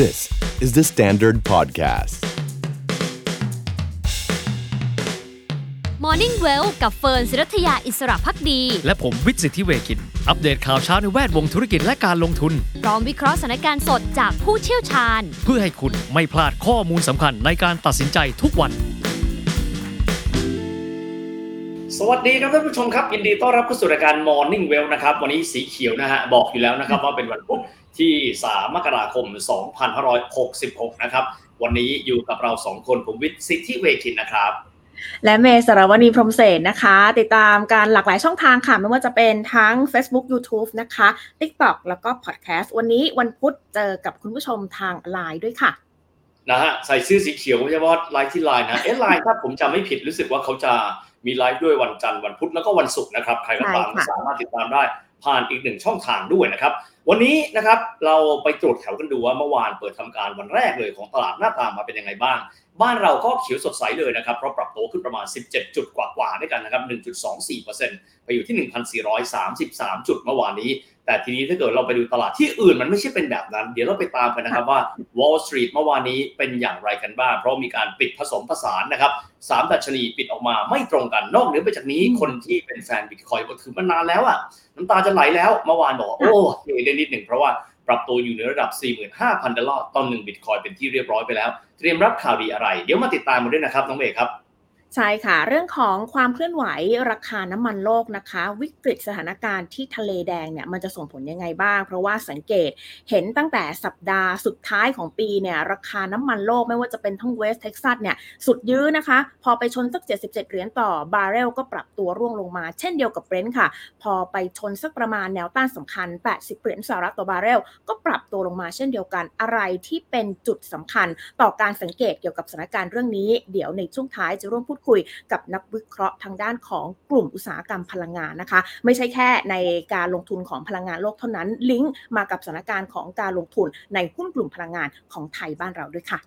This is the Standard Podcast. Morning Well กับเฟิร์นศิรัทยาอิสระพักดี และผมวิทย์สิทธิเวคิน อัปเดตข่าวเช้าในแวดวงธุรกิจและการลงทุน พร้อมวิเคราะห์สถานการณ์สดจากผู้เชี่ยวชาญ เพื่อให้คุณไม่พลาดข้อมูลสำคัญในการตัดสินใจทุกวัน สวัสดีครับท่านผู้ชมครับยินดีต้อนรับเข้าสู่รายการ Morning Well นะครับ วันนี้สีเขียวนะฮะ บอกอยู่แล้วนะครับว่าเป็นวันพุธ ที่ 3 มกราคม 2566 นะครับ วันนี้อยู่กับเรา2คนผมวิทย์สิทธิเวคินนะครับ และเมย์สารวณีพรหมเสนนะคะ ติดตามกันหลากหลายช่องทางค่ะ ไม่ว่าจะเป็นทั้ง Facebook YouTube นะคะ TikTok แล้วก็ Podcast วันนี้วันพุธเจอกับคุณผู้ชมทางไลน์ด้วยค่ะนะฮะใส่เสื้อสีเขียวไม่ใช่ว่าไลฟ์ที่ไลน์นะเอ๊ะไลน์ครับผมจำไม่ผิดรู้สึกว่าเขาจะมีไลฟ์ด้วยวันจันทร์วันพุธแล้วก็วันศุกร์นะครับ ใครก็ตามใช่ค่ะสามารถติดตามได้ผ่านอีกหนึ่งช่องทางด้วยนะครับ วันนี้นะครับเราไปตรวจแถวกันดูว่าเมื่อวานเปิดทำการวันแรกเลยของตลาดหน้าตามาเป็นยังไงบ้าง บ้านเราก็เขียวสดใสเลยนะครับ เพราะปรับตัวขึ้นประมาณ 17 จุดกว่าๆด้วยกันนะครับ 1.24%ไปอยู่ที่ 1,433 จุดเมื่อวานนี้ แต่ทีนี้ถ้าเกิดเราไปดูตลาดที่อื่นมันไม่ใช่เป็นแบบนั้น เดี๋ยวเราไปตามกันนะครับว่า Wall Street เมื่อวานนี้เป็นอย่างไรกันบ้าง เพราะมีการปิดผสมผสานนะครับสามดัชนีปิดออกมาไม่ตรงกันนอกเหนือไปจากนี้คนที่เป็นแฟนบิตคอยก็ถือมานานแล้วอะ น้ำตาจะไหลแล้วเมื่อวานบอกว่าโอ้เฮเล่นนิดหนึ่งเพราะว่าปรับตัวอยู่ในระดับ 45,000 ดอลลาร์ต่อหนึ่งบิตคอยน์เป็นที่เรียบร้อยไปแล้ว เตรียมรับข่าวดีอะไร เดี๋ยวมาติดตามกันด้วยนะครับน้องเมย์ครับ ใช่ค่ะ เรื่องของความเคลื่อนไหวราคาน้ำมันโลกนะคะ วิกฤตสถานการณ์ที่ทะเลแดงเนี่ยมันจะส่งผลยังไงบ้าง เพราะว่าสังเกตเห็นตั้งแต่สัปดาห์สุดท้ายของปีเนี่ยราคาน้ำมันโลกไม่ว่าจะเป็นทั้งเวสต์เท็กซัสเนี่ยสุดยื้อนะคะ พอไปชนสัก 77 เหรียญต่อบาร์เรลก็ปรับตัวร่วงลงมา เช่นเดียวกับเบรนท์ค่ะ พอไปชนสักประมาณแนวต้านสำคัญ 80 เหรียญสหรัฐต่อบาร์เรลก็ปรับตัวลงมาเช่นเดียวกันอะไรที่เป็นจุดสำคัญ ต่อการสังเกตเกี่ยวกับสถานการณ์เรื่องนี้ เดี๋ยวในช่วงท้ายจะร่วมพูดคุยกับนักวิเคราะห์ทางด้านของกลุ่มอุตสาหกรรมพลังงานนะคะ ไม่ใช่แค่ในการลงทุนของพลังงานโลกเท่านั้น ลิงก์มากับสถานการณ์ของการลงทุนในหุ้นกลุ่มพลังงานของไทยบ้านเราด้วยค่ะ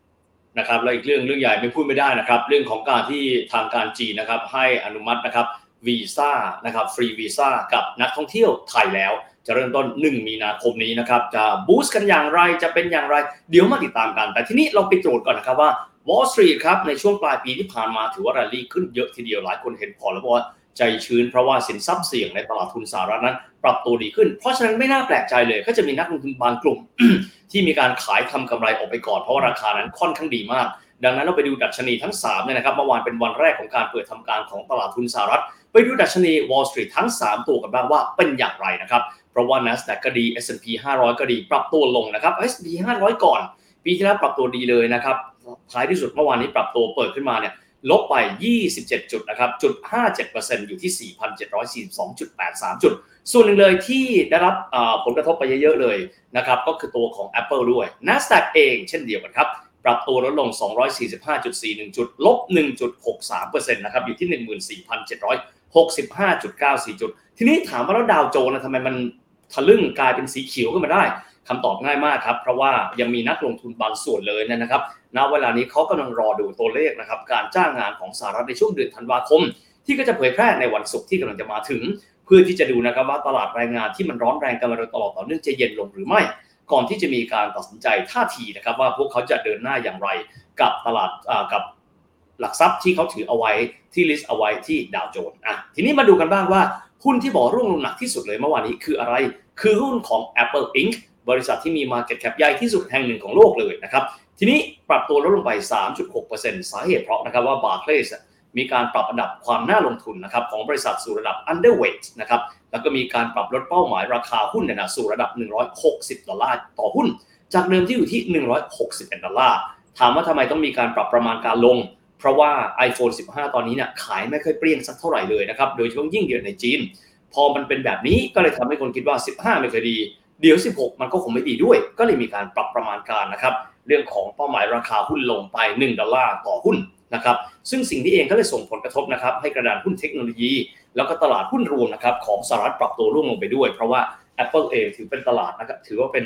นะครับแล้วอีกเรื่องเรื่องใหญ่ไม่พูดไม่ได้นะครับ เรื่องของการที่ทางการจีนนะครับ ให้อนุมัตินะครับวีซ่านะครับฟรีวีซ่ากับนักท่องเที่ยวไทยแล้ว จะเริ่มต้น 1 มีนาคมนี้นะครับ จะบูสต์กันอย่างไรจะเป็นอย่างไร เดี๋ยวมาติดตามกัน แต่ที่นี้เราไปตรวจก่อนนะครับว่า Wall Street ครับในช่วงปลายปีที่ผ่านมาถือว่า r รลลี่ขึ้นเยอะทีเดียวหลายคนเห็นพอแล้วว่าใจชื้นเพราะว่าสินทรัพย์เสี่ยงในตลาดทุนสหรัฐนั้น ปรับตัวดีขึ้น เพราะฉะนั้นไม่น่าแปลกใจเลยก็จะมีนักลงทุนบางกลุ่ม ที่มีการขายทำกำไรออกไปก่อนเพราะว่าราคานั้นค่อนข้างดีมาก ดังนั้นเราไปดูดัชนีทั้ง3เนี่ยนะครับเมื่อวานเป็นวันแรกของการเปิดทำการของตลาดทุนสหรัฐ ไปดูดัชนี Wall Street ทั้ง 3 ตัวกันบ้างว่าเป็นอย่างไรนะครับเพราะว่า NASDAQ ก็ดี S&P 500 ก็ดี ปรับตัวลงนะครับ S&P 500 ก่อน ปีที่แล้วปรับตัวดีเลยนะครับ ท้ายที่สุดเมื่อวานนี้ปรับตัวเปิดขึ้นมาเนี่ยลบไป 27 จุดนะครับจุด 57%อยู่ที่ 4,742.83 จุด ส่วนหนึ่งเลยที่ได้รับผลกระทบไปเยอะๆเลยนะครับ ก็คือตัวของ Apple ด้วย NASDAQ เองเช่นเดียวกันครับ ปรับตัวลดลง 245.41 จุด ลบ 1.63%นะครับ อยู่ที่ 14,765.94 จุด ทีนี้ถามว่าแล้วดาวโจนส์ทำไมมันทะลึ่งกลายเป็นสีเขียวขึ้นมาได้คำตอบง่ายมากครับ เพราะว่ายังมีนักลงทุนบางส่วนเลยนะครับ ณเวลานี้เขากำลังรอดูตัวเลขนะครับการจ้างงานของสหรัฐในช่วงเดือนธันวาคม ที่ก็จะเผยแพร่ในวันศุกร์ที่กำลังจะมาถึง เพื่อที่จะดูนะครับว่าตลาดแรงงานที่มันร้อนแรงกันมาโดยตลอดต่อเนื่องจะเย็นลงหรือไม่ ก่อนที่จะมีการตัดสินใจท่าทีนะครับว่าพวกเขาจะเดินหน้าอย่างไร กับตลาดกับหลักทรัพย์ที่เขาถือเอาไว้ที่ลิสต์เอาไว้ที่ดาวโจนส์อะทีนี้มาดูกันบ้างว่าหุ้นที่บอกร่วงลงหนักที่สุดเลยเมื่อวานนี้คืออะไร คือหุ้นของ Apple Inc. บริษัทที่มี Market Cap ใหญ่ที่สุดแห่งหนึ่งของโลกเลยนะครับ ทีนี้ปรับตัวลดลงไป 3.6%สาเหตุเพราะนะครับว่า Barclays มีการปรับอันดับความน่าลงทุนนะครับของบริษัทสู่ระดับ underweight นะครับแล้วก็มีการปรับลดเป้าหมายราคาหุ้นเนี่ยนะสู่ระดับ 160 ดอลลาร์ต่อหุ้น จากเดิมที่อยู่ที่ 161 ดอลลาร์ถามว่าทำไมต้องมีการปรับประมาณการลง เพราะว่า iPhone 15 ตอนนี้เนี่ยขายไม่ค่อยเปรี้ยงสักเท่าไหร่เลยนะครับโดยเฉพาะยิ่งเดือนในจีน พอมันเป็นแบบนี้ก็เลยทำให้คนคิดว่า 15 ไม่เคยดี เดี๋ยว 16 มันก็คงไม่ดีด้วย ก็เลยมีการปรับประมาณการนะครับ เรื่องของเป้าหมายราคาหุ้นลงไป 1 ดอลลาร์ต่อหุ้นนะครับซึ่งสิ่งที่เองก็เลยส่งผลกระทบนะครับให้กระดานหุ้นเทคโนโลยี แล้วก็ตลาดหุ้นรวมนะครับของสหรัฐปรับตัวร่วงลงไปด้วย เพราะว่า Apple เองถือเป็นตลาดนะครับถือว่าเป็น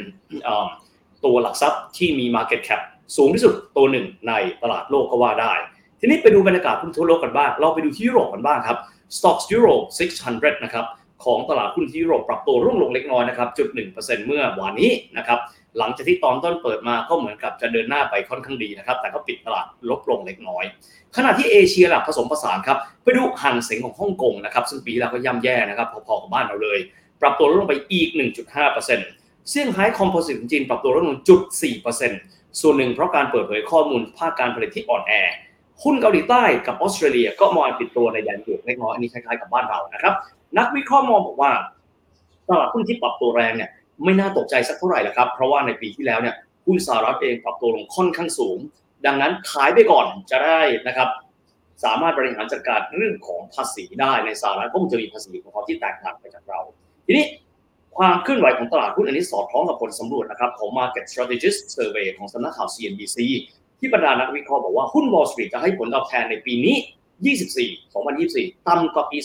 ตัวหลักทรัพย์ที่มี Market Cap สูงที่สุดตัวหนึ่งในตลาดโลกก็ว่าได้ ทีนี้ไปดูบรรยากาศหุ้นทั่วโลกกันบ้าง เราไปดูที่ยุโรปกันบ้างครับ Stocks Euro 600 นะครับ ของตลาดหุ้นที่ยุโรปปรับตัวร่วงลงเล็กน้อยนะครับจุด1%เปอร์เซ็นต์เมื่อวานนี้นะครับหลังจากที่ตอนต้นเปิดมาก็เหมือนกับจะเดินหน้าไปค่อนข้างดีนะครับ แต่ก็ปิดตลาดลบลงเล็กน้อย ขณะที่เอเชียหลักผสมผสานครับไปดูห่างเสียงของฮ่องกงนะครับซึ่งปีแล้วก็ย่ำแย่นะครับพอๆกับบ้านเราเลย ปรับตัวลดลงไปอีก 1.5%เซี่ยงไฮ้คอมโพสิตของจีนปรับตัวลดลงจุด4%ส่วนหนึ่งเพราะการเปิดเผยข้อมูลภาคการผลิตที่อ่อนแอหุ้นเกาหลีใต้กับออสเตรเลียก็มองปิดตัวในแดนหยุดเล็กน้อยอันนี้คล้ายๆกับบ้านเรานะครับ นักวิเคราะห์มองบอกว่าตลาดหุ้นที่ปรับตัวแรงเนี่ยไม่น่าตกใจสักเท่าไหร่ละครับ เพราะว่าในปีที่แล้วเนี่ยหุ้นสหรัฐเองปรับตัวลงค่อนข้างสูง ดังนั้นขายไปก่อนจะได้นะครับ สามารถบริหารจัดการเรื่องของภาษีได้ในสหรัฐก็คงจะมีภาษีของเขาที่แตกต่างไปจากเรา ทีนี้ความเคลื่อนไหวของตลาดหุ้นอันนี้สอดคล้องกับผลสำรวจนะครับของ Market Strategist Survey ของสำนักข่าว CNBC ที่บรรดานักวิเคราะห์บอกว่าหุ้น Wall Street จะให้ผลตอบแทนในปีนี้ 24 2024 ต่ำกว่าปี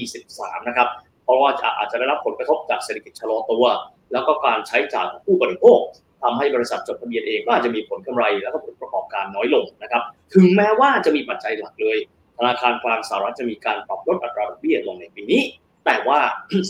2023 นะครับ เพราะว่าจะอาจจะได้รับผลกระทบจากเศรษฐกิจชะลอตัว แล้วก็การใช้จ่ายของผู้บริโภคทำให้บริษัทจดทะเบียนเองก็อาจจะมีผลกำไร แล้วก็ผลประกอบการน้อยลงนะครับ ถึงแม้ว่าจะมีปัจจัยหลักเลย ธนาคารกลางสหรัฐจะมีการปรับลดอัตราดอกเบี้ยลงในปีนี้ แต่ว่า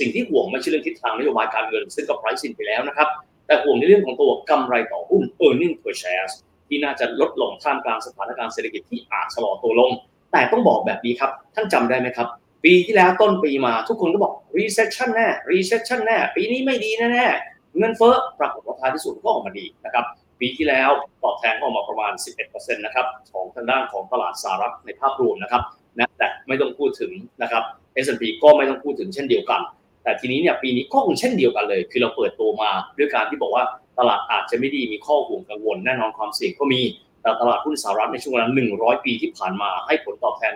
สิ่งที่ห่วงไม่ใช่เรื่องทิศทางนโยบายการเงิน ซึ่งก็ price in ไปแล้วนะครับ แต่ห่วงในเรื่องของตัวกำไรต่อหุ้น earning per share ที่น่าจะลดลงท่ามกลางสถานการณ์เศรษฐกิจที่อาจชะลอตัวลง แต่ต้องบอกแบบนี้ครับ ท่านจำได้ไหมครับ ปีที่แล้วต้นปีมาทุกคนก็บอก recession แน่ recession แน่ ปีนี้ไม่ดีแน่ๆเงินเฟ้อปรากฏว่าท้ายที่สุดก็ออกมาดีนะครับ ปีที่แล้วตอบแทนออกมาประมาณ 11%นะครับของทางด้านของตลาดสหรัฐในภาพรวมนะครับนะแต่ไม่ต้องพูดถึงนะครับ S&P ก็ไม่ต้องพูดถึงเช่นเดียวกัน แต่ทีนี้เนี่ยปีนี้ก็คงเช่นเดียวกันเลย คือเราเปิดตัวมาด้วยการที่บอกว่าตลาดอาจจะไม่ดีมีข้อห่วงกังวลแน่นอนความเสี่ยงก็มี ต่ตลาดหุ้นสหรัฐในช่วงเวลา100 ปีที่ผ่านมาให้ผลตอบแทน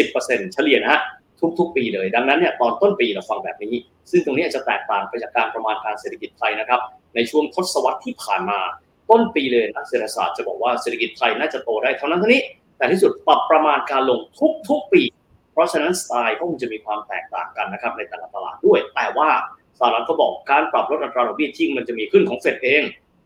10%เฉลี่ยนะฮะทุกๆ ปีเลย ดังนั้นเนี่ยตอนต้นปีเราฟังแบบนี้ ซึ่งตรงนี้จะแตกต่างไปจากการประมาณการเศรษฐกิจไทยนะครับในช่วงทศวรรษที่ผ่านมา ต้นปีเลยนักเศรษฐศาสตร์จะบอกว่าเศรษฐกิจไทยน่าจะโตได้เท่านั้นเท่านี้แต่ที่สุดปรับประมาณการลงทุกๆปี เพราะฉะนั้นสไตล์ก็คงจะมีความแตกต่างกันนะครับในแต่ละตลาดด้วย แต่ว่าสหรัฐก็บอกการปรับลดอัตราดอกเบี้ยที่มันจะมีขึ้นของเฟดเอง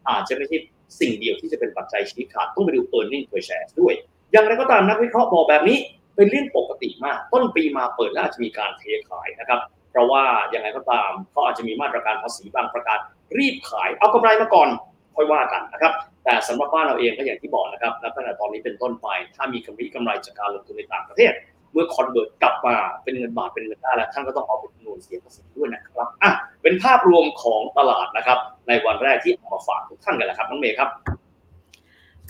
อาจจะไม่ใช่ สิ่งเดียวที่จะเป็นปัจจัยชี้ขาดต้องไปดู earning per share ด้วย อย่างไรก็ตามนักวิเคราะห์บอกแบบนี้เป็นเรื่องปกติมาก ต้นปีมาเปิดแล้วอาจจะมีการเทขายนะครับ เพราะว่าอย่างไรก็ตามเขาอาจจะมีมาตรการภาษีบางประการรีบขายเอากำไรมาก่อนค่อยว่ากันนะครับ แต่สำหรับบ้านเราเองก็อย่างที่บอกนะครับนับตั้งแต่ตอนนี้เป็นต้นไป ถ้ามีกำไรกำไรจากการลงทุนในต่างประเทศ เมื่อ convert กลับมาเป็นเงินบาทเป็นเงินได้แล้วท่านก็ต้องเอาไปคำนวณเสียภาษีด้วยนะครับอะเป็นภาพรวมของตลาดนะครับ ในวันแรกที่เอามาฝากทุกท่านกันแหละครับน้องเมย์ครับ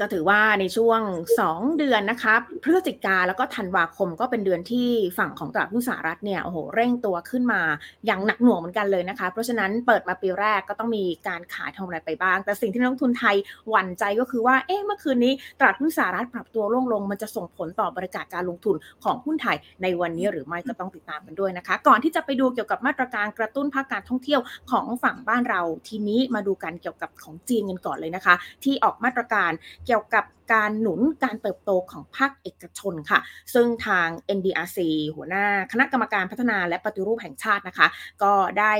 ก็ถือว่าในช่วง 2 เดือนนะคะพฤศจิกาแล้วก็ธันวาคมก็เป็นเดือนที่ฝั่งของตลาดหุ้นสหรัฐเนี่ยโอ้โหเร่งตัวขึ้นมาอย่างหนักหน่วงเหมือนกันเลยนะคะ เพราะฉะนั้นเปิดมาปีแรกก็ต้องมีการขายทำอะไรไปบ้าง แต่สิ่งที่นักลงทุนไทยหวั่นใจก็คือว่าเอ๊ะเมื่อคืนนี้ตลาดหุ้นสหรัฐปรับตัวลงลง มันจะส่งผลต่อบริการการลงทุนของหุ้นไทยในวันนี้หรือไม่ก็ต้องติดตามกันด้วยนะคะ ก่อนที่จะไปดูเกี่ยวกับมาตรการกระตุ้นภาคการท่องเที่ยวของฝั่งบ้านเราทีนี้มาดูกันเกี่ยวกับของจีนกันก่อนเลยนะคะ ที่ออกมาตรการเกี่ยวกับการหนุนการเติบโตของภาคเอกชนค่ะ ซึ่งทาง NDRC หัวหน้าคณะกรรมการพัฒนาและปฏิรูปแห่งชาตินะคะ ก็ได้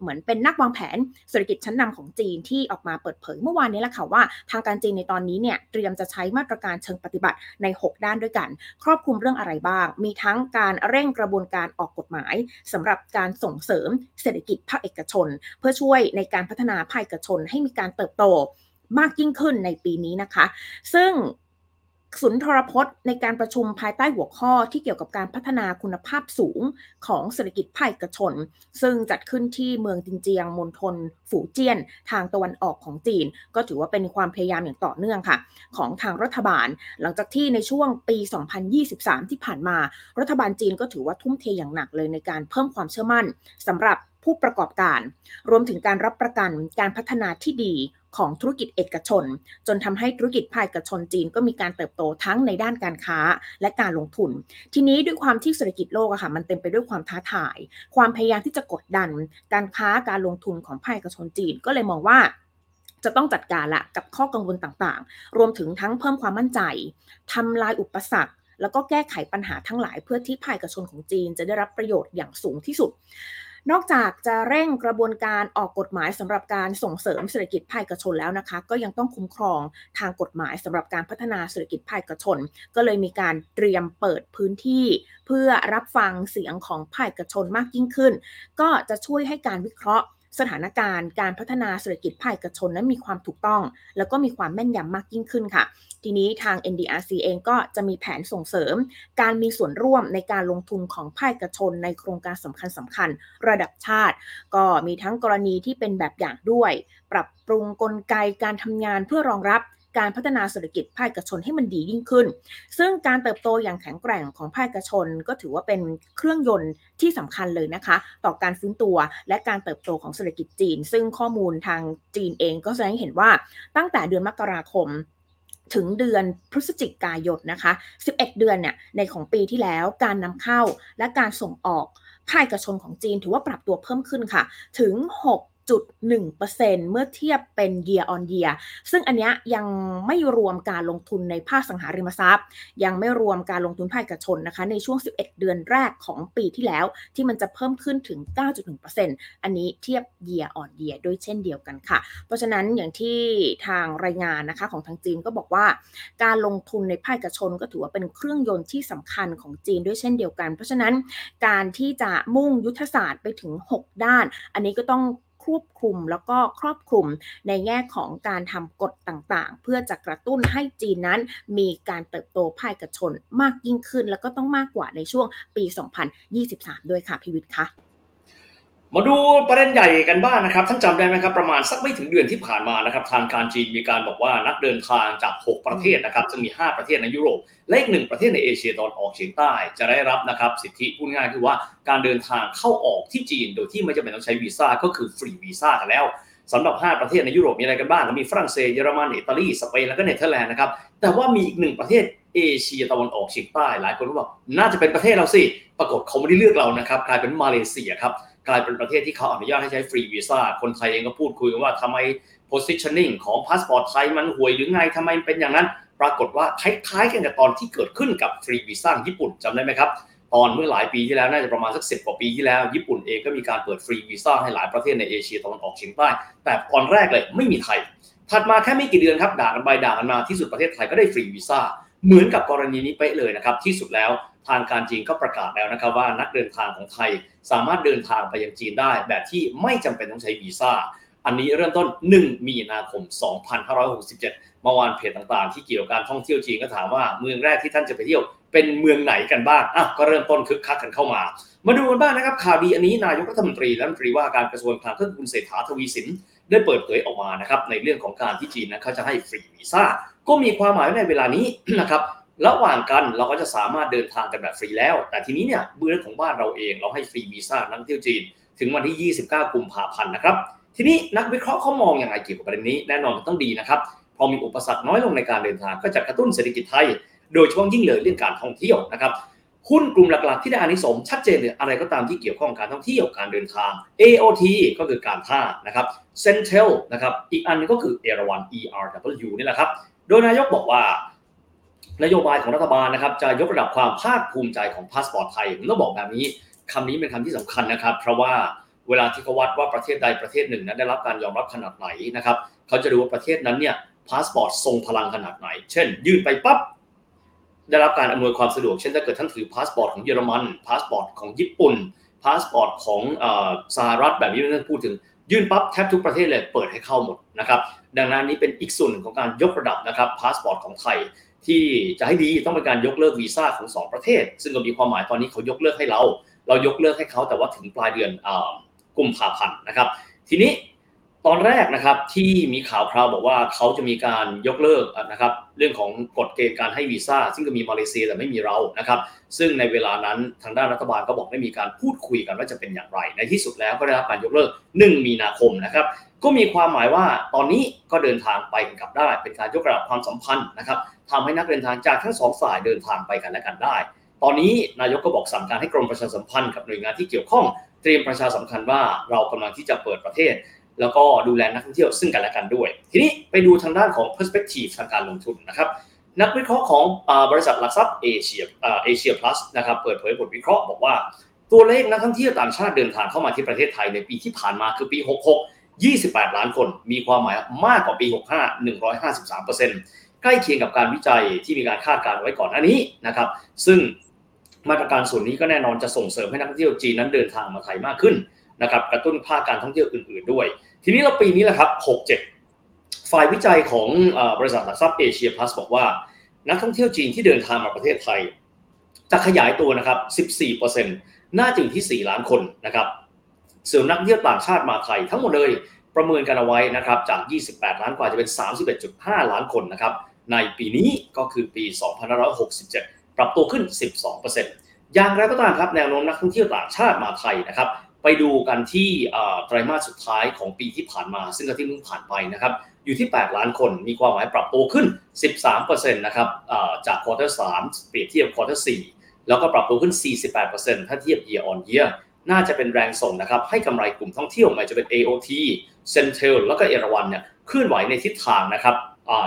เหมือนเป็นนักวางแผนเศรษฐกิจชั้นนำของจีนที่ออกมาเปิดเผยเมื่อวานนี้แหละค่ะว่าทางการจีนในตอนนี้เนี่ยเตรียมจะใช้มาตรการเชิงปฏิบัติใน 6 ด้านด้วยกัน ครอบคลุมเรื่องอะไรบ้าง มีทั้งการเร่งกระบวนการออกกฎหมายสำหรับการส่งเสริมเศรษฐกิจภาคเอกชน เพื่อช่วยในการพัฒนาภาคเอกชนให้มีการเติบโต มากยิ่งขึ้นในปีนี้นะคะ ซึ่งสุนทรพจน์ในการประชุมภายใต้หัวข้อที่เกี่ยวกับการพัฒนาคุณภาพสูงของเศรษฐกิจภาคเอกชน ซึ่งจัดขึ้นที่เมืองจินเจียงมณฑลฝูเจี้ยน ทางตะวันออกของจีน ก็ถือว่าเป็นความพยายามอย่างต่อเนื่องค่ะ ของทางรัฐบาล หลังจากที่ในช่วงปี 2023 ที่ผ่านมา รัฐบาลจีนก็ถือว่าทุ่มเทอย่างหนักเลยในการเพิ่มความเชื่อมั่นสำหรับผู้ประกอบการ รวมถึงการรับประกันการพัฒนาที่ดี ของธุรกิจเอกชน จนทำให้ธุรกิจภาคเอกชนจีนก็มีการเติบโตทั้งในด้านการค้าและการลงทุน ทีนี้ด้วยความที่เศรษฐกิจโลกอะค่ะมันเต็มไปด้วยความท้าทาย ความพยายามที่จะกดดัน การค้าการลงทุนของภาคเอกชนจีนก็เลยมองว่าจะต้องจัดการละกับข้อกังวลต่างๆ รวมถึงทั้งเพิ่มความมั่นใจทำลายอุปสรรค แล้วก็แก้ไขปัญหาทั้งหลายเพื่อที่ภาคเอกชนของจีน จะได้รับประโยชน์อย่างสูงที่สุด นอกจากจะเร่งกระบวนการออกกฎหมายสำหรับการส่งเสริมเศรษฐกิจภาคเอกชนแล้วนะคะ ก็ยังต้องคุ้มครองทางกฎหมายสำหรับการพัฒนาเศรษฐกิจภาคเอกชน ก็เลยมีการเตรียมเปิดพื้นที่ เพื่อรับฟังเสียงของภาคเอกชนมากยิ่งขึ้น ก็จะช่วยให้การวิเคราะห์ สถานการณ์การพัฒนาเศรษฐกิจภาคเอกชนนั้นมีความถูกต้อง แล้วก็มีความแม่นยำมากยิ่งขึ้นค่ะ ทีนี้ทาง NDRC เองก็จะมีแผนส่งเสริม การมีส่วนร่วมในการลงทุนของภาคเอกชนในโครงการสำคัญสำคัญๆระดับชาติ ก็มีทั้งกรณีที่เป็นแบบอย่างด้วย ปรับปรุงกลไกการทำงานเพื่อรองรับ การพัฒนาเศรษฐกิจภาคเอกชนให้มันดียิ่งขึ้น ซึ่งการเติบโตอย่างแข็งแกร่งของภาคเอกชน ก็ถือว่าเป็นเครื่องยนต์ที่สำคัญเลยนะคะ ต่อการฟื้นตัวและการเติบโตของเศรษฐกิจจีน ซึ่งข้อมูลทางจีนเองก็แสดงให้เห็นว่าตั้งแต่เดือนมกราคมถึงเดือนพฤศจิกายนนะคะ 11 เดือนเนี่ย ในของปีที่แล้ว การนำเข้าและการส่งออกภาคเอกชนของจีนถือว่าปรับตัวเพิ่มขึ้นค่ะ ถึง 6.1%เมื่อเทียบเป็น year on year ซึ่งอันเนี้ยยังไม่รวมการลงทุนในภาคสังหาริมทรัพย์ ยังไม่รวมการลงทุนภาคเอกชนนะคะในช่วง 11 เดือนแรกของปีที่แล้ว ที่มันจะเพิ่มขึ้นถึง 9.1%อันนี้เทียบ year on year ด้วยเช่นเดียวกันค่ะ เพราะฉะนั้นอย่างที่ทางรายงานนะคะของทางจีนก็บอกว่า การลงทุนในภาคเอกชนก็ถือว่าเป็นเครื่องยนต์ที่สำคัญของจีนด้วยเช่นเดียวกัน เพราะฉะนั้นการที่จะมุ่งยุทธศาสตร์ไปถึง 6 ด้าน อันนี้ก็ต้อง ควบคุมแล้วก็ครอบคลุมในแง่ของการทำกฎต่างๆ เพื่อจะกระตุ้นให้จีนนั้น มีการเติบโตภายกระชนมากยิ่งขึ้น แล้วก็ต้องมากกว่าในช่วงปี 2023 ด้วยค่ะพิวิทย์คะ มาดูประเด็นใหญ่กันบ้างนะครับท่านจำได้ไหมครับประมาณสักไม่ถึงเดือนที่ผ่านมานะครับทางการจีนมีการบอกว่านักเดินทางจาก 6 ประเทศนะครับซึ่งมี 5 ประเทศในยุโรปและอีกหนึ่งประเทศในเอเชียตะวันออกเฉียงใต้ จะได้รับนะครับสิทธิพูดง่ายคือว่าการเดินทางเข้าออกที่จีน โดยที่ไม่จำเป็นต้องใช้วีซ่าก็คือฟรีวีซ่ากันแล้วสำหรับ 5 ประเทศในยุโรปมีอะไรกันบ้างก็มีฝรั่งเศสเยอรมันอิตาลีสเปนแล้วก็เนเธอร์แลนด์นะครับแต่ว่ามีอีกหนึ่งประเทศเอเชียตะวันออกเฉียงใต้หลายคนก็บอกน่าจะเป็นประเทศเราสิปรากฏเขาไม่ได้เลือกเรานะครับกลายเป็นมาเลเซียครับ กลายเป็นประเทศที่เขาอนุญาตให้ใช้ฟรีวีซ่าคนไทยเองก็พูดคุยกันว่าทำไม positioning ของพาสปอร์ตไทยมันห่วยหรือไงทำไมเป็นอย่างนั้น ปรากฏว่าคล้ายๆกันกับตอนที่เกิดขึ้นกับฟรีวีซ่าญี่ปุ่นจำได้ไหมครับตอนเมื่อหลายปีที่แล้วน่าจะประมาณสักสิบกว่าปีที่แล้ว ญี่ปุ่นเองก็มีการเปิดฟรีวีซ่าให้หลายประเทศในเอเชียตะวันออกเฉียงใต้ แต่ตอนแรกเลยไม่มีไทย ถัดมาแค่ไม่กี่เดือนครับด่ากันไปด่ากันมาที่สุดประเทศไทยก็ได้ฟรีวีซ่าเหมือนกับกรณีนี้เป๊ะเลยนะครับที่สุดแล้ว ทางการจีนก็ประกาศแล้วนะครับว่านักเดินทางของไทยสามารถเดินทางไปยังจีนได้ แบบที่ไม่จำเป็นต้องใช้วีซ่า อันนี้เริ่มต้น 1 มีนาคม 2567เมื่อวานเพจต่างๆ ที่เกี่ยวกับการท่องเที่ยวจีนก็ถามว่าเมืองแรกที่ท่านจะไปเที่ยวเป็นเมืองไหนกันบ้างอะก็เริ่มต้นคึกคักกันเข้ามา มาดูกันบ้างนะครับข่าวดีอันนี้นายกรัฐมนตรีและรัฐมนตรีว่าการกระทรวงการคลังคุณเศรษฐาทวีสินได้เปิดเผยออกมานะครับในเรื่องของการที่จีนนะเขาจะให้ฟรีวีซ่าก็มีความหมายในเวลานี้นะครับ ระหว่างกันเราก็จะสามารถเดินทางกันแบบฟรีแล้ว แต่ทีนี้เนี่ยเบื้องของบ้านเราเองเราให้ฟรีวีซ่านักเที่ยวจีน ถึงวันที่ 29 กุมภาพันธ์นะครับ ทีนี้นักวิเคราะห์เขามองอย่างไรเกี่ยวกับประเด็นนี้แน่นอนต้องดีนะครับพอมีอุปสรรคน้อยลงในการเดินทางก็จะกระตุ้นเศรษฐกิจไทย โดยเฉพาะยิ่งเลยเรื่องการท่องเที่ยวนะครับหุ้นกลุ่มหลักๆที่ได้อานิสงส์ชัดเจนเลยอะไรก็ตามที่เกี่ยวข้องกับการท่องเที่ยวการเดินทาง AOT ก็คือการท่านะครับ Centel นะครับอีกอันนึงก็คือเอราวัน ERW นี่แหละครับโดยนายกบอกว่า นโยบายของรัฐบาลนะครับจะยกระดับความภาคภูมิใจของพาสปอร์ตไทยผมต้องบอกแบบนี้คำนี้เป็นคำที่สำคัญนะครับ เพราะว่าเวลาที่เขาวัดว่าประเทศใดประเทศหนึ่งนั้นได้รับการยอมรับขนาดไหนนะครับเขาจะดูว่าประเทศนั้นเนี่ยพาสปอร์ตทรงพลังขนาดไหน เช่น ยื่นไปปั๊บได้รับการอำนวยความสะดวก เช่นถ้าเกิดท่านถือพาสปอร์ตของเยอรมันพาสปอร์ตของญี่ปุ่นพาสปอร์ตของสหรัฐแบบนี้ไม่ต้องพูดถึงยื่นปั๊บแทบทุกประเทศเลยเปิดให้เข้าหมดนะครับดังนั้นนี้เป็นอีกส่วนหนึ่งของการยกระดับนะครับพาสปอร์ตของไทย ที่จะให้ดีต้องเป็นการยกเลิกวีซ่าของ 2 ประเทศ ซึ่งก็มีความหมายตอนนี้เขายกเลิกให้เรา เรายกเลิกให้เขาแต่ว่าถึงปลายเดือนกุมภาพันธ์นะครับ ทีนี้ ตอนแรกนะครับที่มีข่าวคราวบอกว่าเขาจะมีการยกเลิกนะครับเรื่องของกฎเกณฑ์การให้วีซ่าซึ่งก็มีมาเลเซียแต่ไม่มีเรานะครับ ซึ่งในเวลานั้นทางด้านรัฐบาลก็บอกได้มีการพูดคุยกันว่าจะเป็นอย่างไร ในที่สุดแล้วก็ได้รับการยกเลิก 1 มีนาคมนะครับ ก็มีความหมายว่าตอนนี้ก็เดินทางไปกันกลับได้ เป็นการยกระดับความสัมพันธ์นะครับทำให้นักเดินทางจากทั้งสองฝ่ายเดินทางไปกันและกันได้ ตอนนี้นายกก็บอกสั่งการให้กรมประชาสัมพันธ์กับหน่วยงานที่เกี่ยวข้องเตรียมประชาสัมพันธ์ว่าเรากำลังที่จะเปิดประเทศ แล้วก็ดูแลนักท่องเที่ยวซึ่งกันและกันด้วย ทีนี้ไปดูทางด้านของ perspective ทางการลงทุนนะครับนักวิเคราะห์ของบริษัทหลักทรัพย์เอเชียเอเชียพลัสนะครับเปิดเผยบทวิเคราะห์บอกว่า ตัวเลขนักท่องเที่ยวต่างชาติเดินทางเข้ามาที่ประเทศไทยในปีที่ผ่านมาคือปี 66 28 ล้านคน มีความหมายมากกว่าปี 65 153 ใกล้เคียงกับการวิจัยที่มีการคาดการณ์ไว้ก่อนหน้านี้นะครับซึ่งมาตรการส่วนนี้ก็แน่นอนจะส่งเสริมให้นักท่องเที่ยวจีนนั้นเดินทางมาไทยมากขึ้น นะครับกระตุ้นภาคการท่องเที่ยวอื่น ๆด้วย ทีนี้เราปีนี้แหละครับ 67 ฝ่ายวิจัยของบริษัทหลักทรัพย์เอเชียพลัสบอกว่า นักท่องเที่ยวจีนที่เดินทางมาประเทศไทย จะขยายตัวนะครับ 14%น่าจะอยู่ที่ 4 ล้านคนนะครับส่วนนักท่องเที่ยวต่างชาติมาไทย ทั้งหมดเลยประเมินกันเอาไว้นะครับจาก 28 ล้านกว่าจะเป็น 31.5 ล้านคนนะครับในปีนี้ก็คือปี 2567 ปรับตัวขึ้น 12%อย่างไรก็ตามครับแนวโน้มนักท่องเที่ยวต่างชาติมาไทยนะครับ ไปดูกันที่ไตรมาสสุดท้ายของปีที่ผ่านมา ซึ่งก็ที่เพิ่งผ่านไปนะครับอยู่ที่ 8 ล้านคนมีความหมายปรับตัวขึ้น 13%นะครับจาก quarter 3เปรียบเทียบ quarter 4แล้วก็ปรับตัวขึ้น 48%ถ้าเทียบ year on year น่าจะเป็นแรงส่งนะครับให้กำไรกลุ่มท่องเที่ยวไม่ว่าจะเป็น AOT Central แล้วก็เอราวัณเนี่ยเคลื่อนไหวในทิศทางนะครับ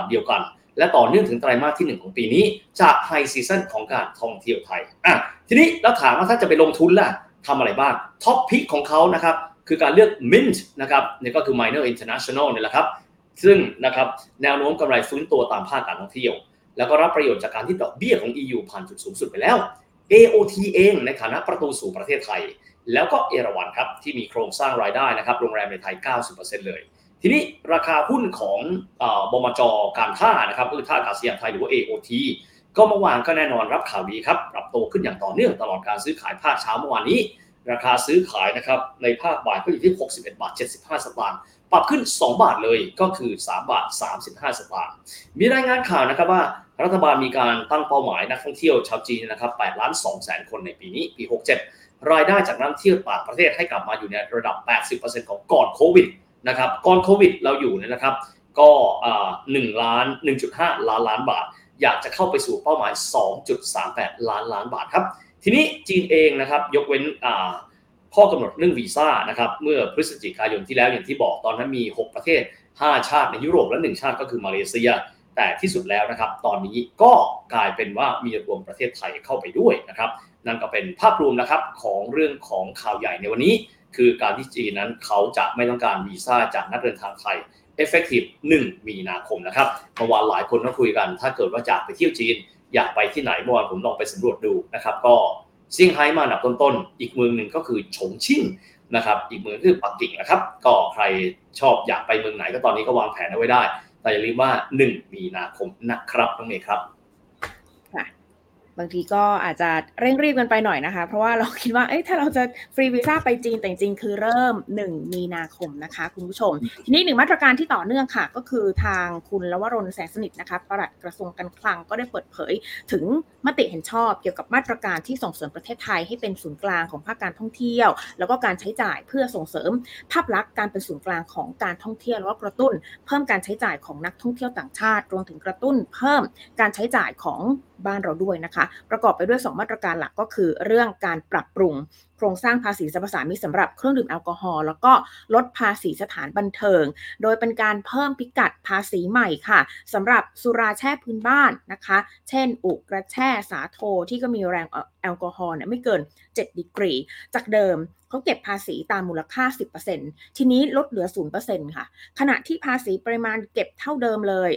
เดียวกัน และต่อเนื่องถึงไตรมาสที่ 1 ของปีนี้ จาก high season ของการท่องเที่ยวไทยอะทีนี้เราถามว่าถ้าจะไปลงทุนล่ะ ทำอะไรบ้าง top pick ของเขานะครับคือการเลือก Mint นะครับนี่ก็คือ Minor International นี่แหละครับ ซึ่งนะครับแนวโน้มกำไรฟื้นตัวตามภาคการท่องเที่ยว แล้วก็รับประโยชน์จากการที่ดอกเบี้ยของ EU ผ่านจุดสูงสุดไปแล้ว AOT เองในฐานะประตูสู่ประเทศไทย แล้วก็เอราวันครับที่มีโครงสร้างรายได้นะครับโรงแรมในไทย 90%เลย ทีนี้ราคาหุ้นของบมจการท่านะครับคือท่าอากาศยานไทยหรือว่า AOT ก็เมื่อวานก็แน่นอนรับข่าวดีครับปรับโตขึ้นอย่างต่อเนื่องตลอดการซื้อขายภาคเช้าเมื่อวานนี้ ราคาซื้อขายนะครับในภาคบ่ายก็อยู่ที่ 61 บาท 75 สตางค์ปรับขึ้น 2 บาทเลยก็คือ 3 บาท 35 สตางค์มีรายงานข่าวนะครับว่ารัฐบาลมีการตั้งเป้าหมายนักท่องเที่ยวชาวจีนนะครับ8ล้าน2แสนคนในปีนี้ปี 67 รายได้จากนักท่องเที่ยวต่างประเทศให้กลับมาอยู่ในระดับ 80%ของก่อนโควิดนะครับก่อนโควิดเราอยู่เนี่ยนะครับก็หนึ่งล้าน 1.5 ล้านล้านบาท อยากจะเข้าไปสู่เป้าหมาย 2.38 ล้านล้านบาทครับ ทีนี้จีนเองนะครับยกเว้นข้อกำหนดเรื่องวีซ่านะครับเมื่อพฤศจิกายนที่แล้วอย่างที่บอกตอนนั้นมี 6 ประเทศ 5 ชาติในยุโรปและ 1 ชาติก็คือมาเลเซีย แต่ที่สุดแล้วนะครับ ตอนนี้ก็กลายเป็นว่ามีรวมประเทศไทยเข้าไปด้วยนะครับนั่นก็เป็นภาพรวมนะครับของเรื่องของข่าวใหญ่ในวันนี้ คือการที่จีนนั้นเขาจะไม่ต้องการวีซ่าจากนักเดินทางไทย effective 1 มีนาคมนะครับเมื่อวานหลายคนก็คุยกัน ถ้าเกิดว่าอยากไปเที่ยวจีน อยากไปที่ไหนเมื่อวานผมลองไปสำรวจดูนะครับ ก็เซี่ยงไฮ้มาอันดับต้นๆ อีกเมืองหนึ่งก็คือฉงชิ่งนะครับ อีกเมืองคือปักกิ่งนะครับ ก็ใครชอบอยากไปเมืองไหนก็ตอนนี้ก็วางแผนเอาไว้ได้ แต่อย่าลืมว่า 1 มีนาคมนะครับน้องเมย์ครับ บางทีก็อาจจะเร่งรีบกันไปหน่อยนะคะ เพราะว่าเราคิดว่าเอ้ยถ้าเราจะฟรีวีซ่าไปจีนแต่จริงคือเริ่ม 1 มีนาคมนะคะ คุณผู้ชม ทีนี้หนึ่งมาตรการที่ต่อเนื่องค่ะ ก็คือทางคุณลวรนแสงสนิทนะคะปลัดกระทรวงการคลังก็ได้เปิดเผย ถึงมติเห็นชอบเกี่ยวกับมาตรการที่ส่งเสริมประเทศไทยให้เป็นศูนย์กลางของภาคการท่องเที่ยว แล้วก็การใช้จ่ายเพื่อส่งเสริมภาพลักษณ์การเป็นศูนย์กลางของการท่องเที่ยวแล้วก็กระตุ้น เพิ่มการใช้จ่ายของนักท่องเที่ยวต่างชาติ รวมถึงกระตุ้น เพิ่มการใช้จ่ายของบ้านเราด้วยนะคะ ประกอบไปด้วย 2 มาตรการหลักก็คือเรื่องการปรับปรุง โครงสร้างภาษีสรรพสามิตสำหรับเครื่องดื่มแอลกอฮอล์แล้วก็ลดภาษีสถานบันเทิง โดยเป็นการเพิ่มพิกัดภาษีใหม่ค่ะสำหรับสุราแช่พื้นบ้านนะคะ เช่น อุกระแช่สาโทที่ก็มีแรงแอลกอฮอล์เนี่ยไม่เกิน 7 ดีกรี จากเดิมเขาเก็บภาษีตามมูลค่า 10%ทีนี้ลดเหลือ 0%ค่ะ ขณะที่ภาษีปริมาณเก็บเท่าเดิมเลย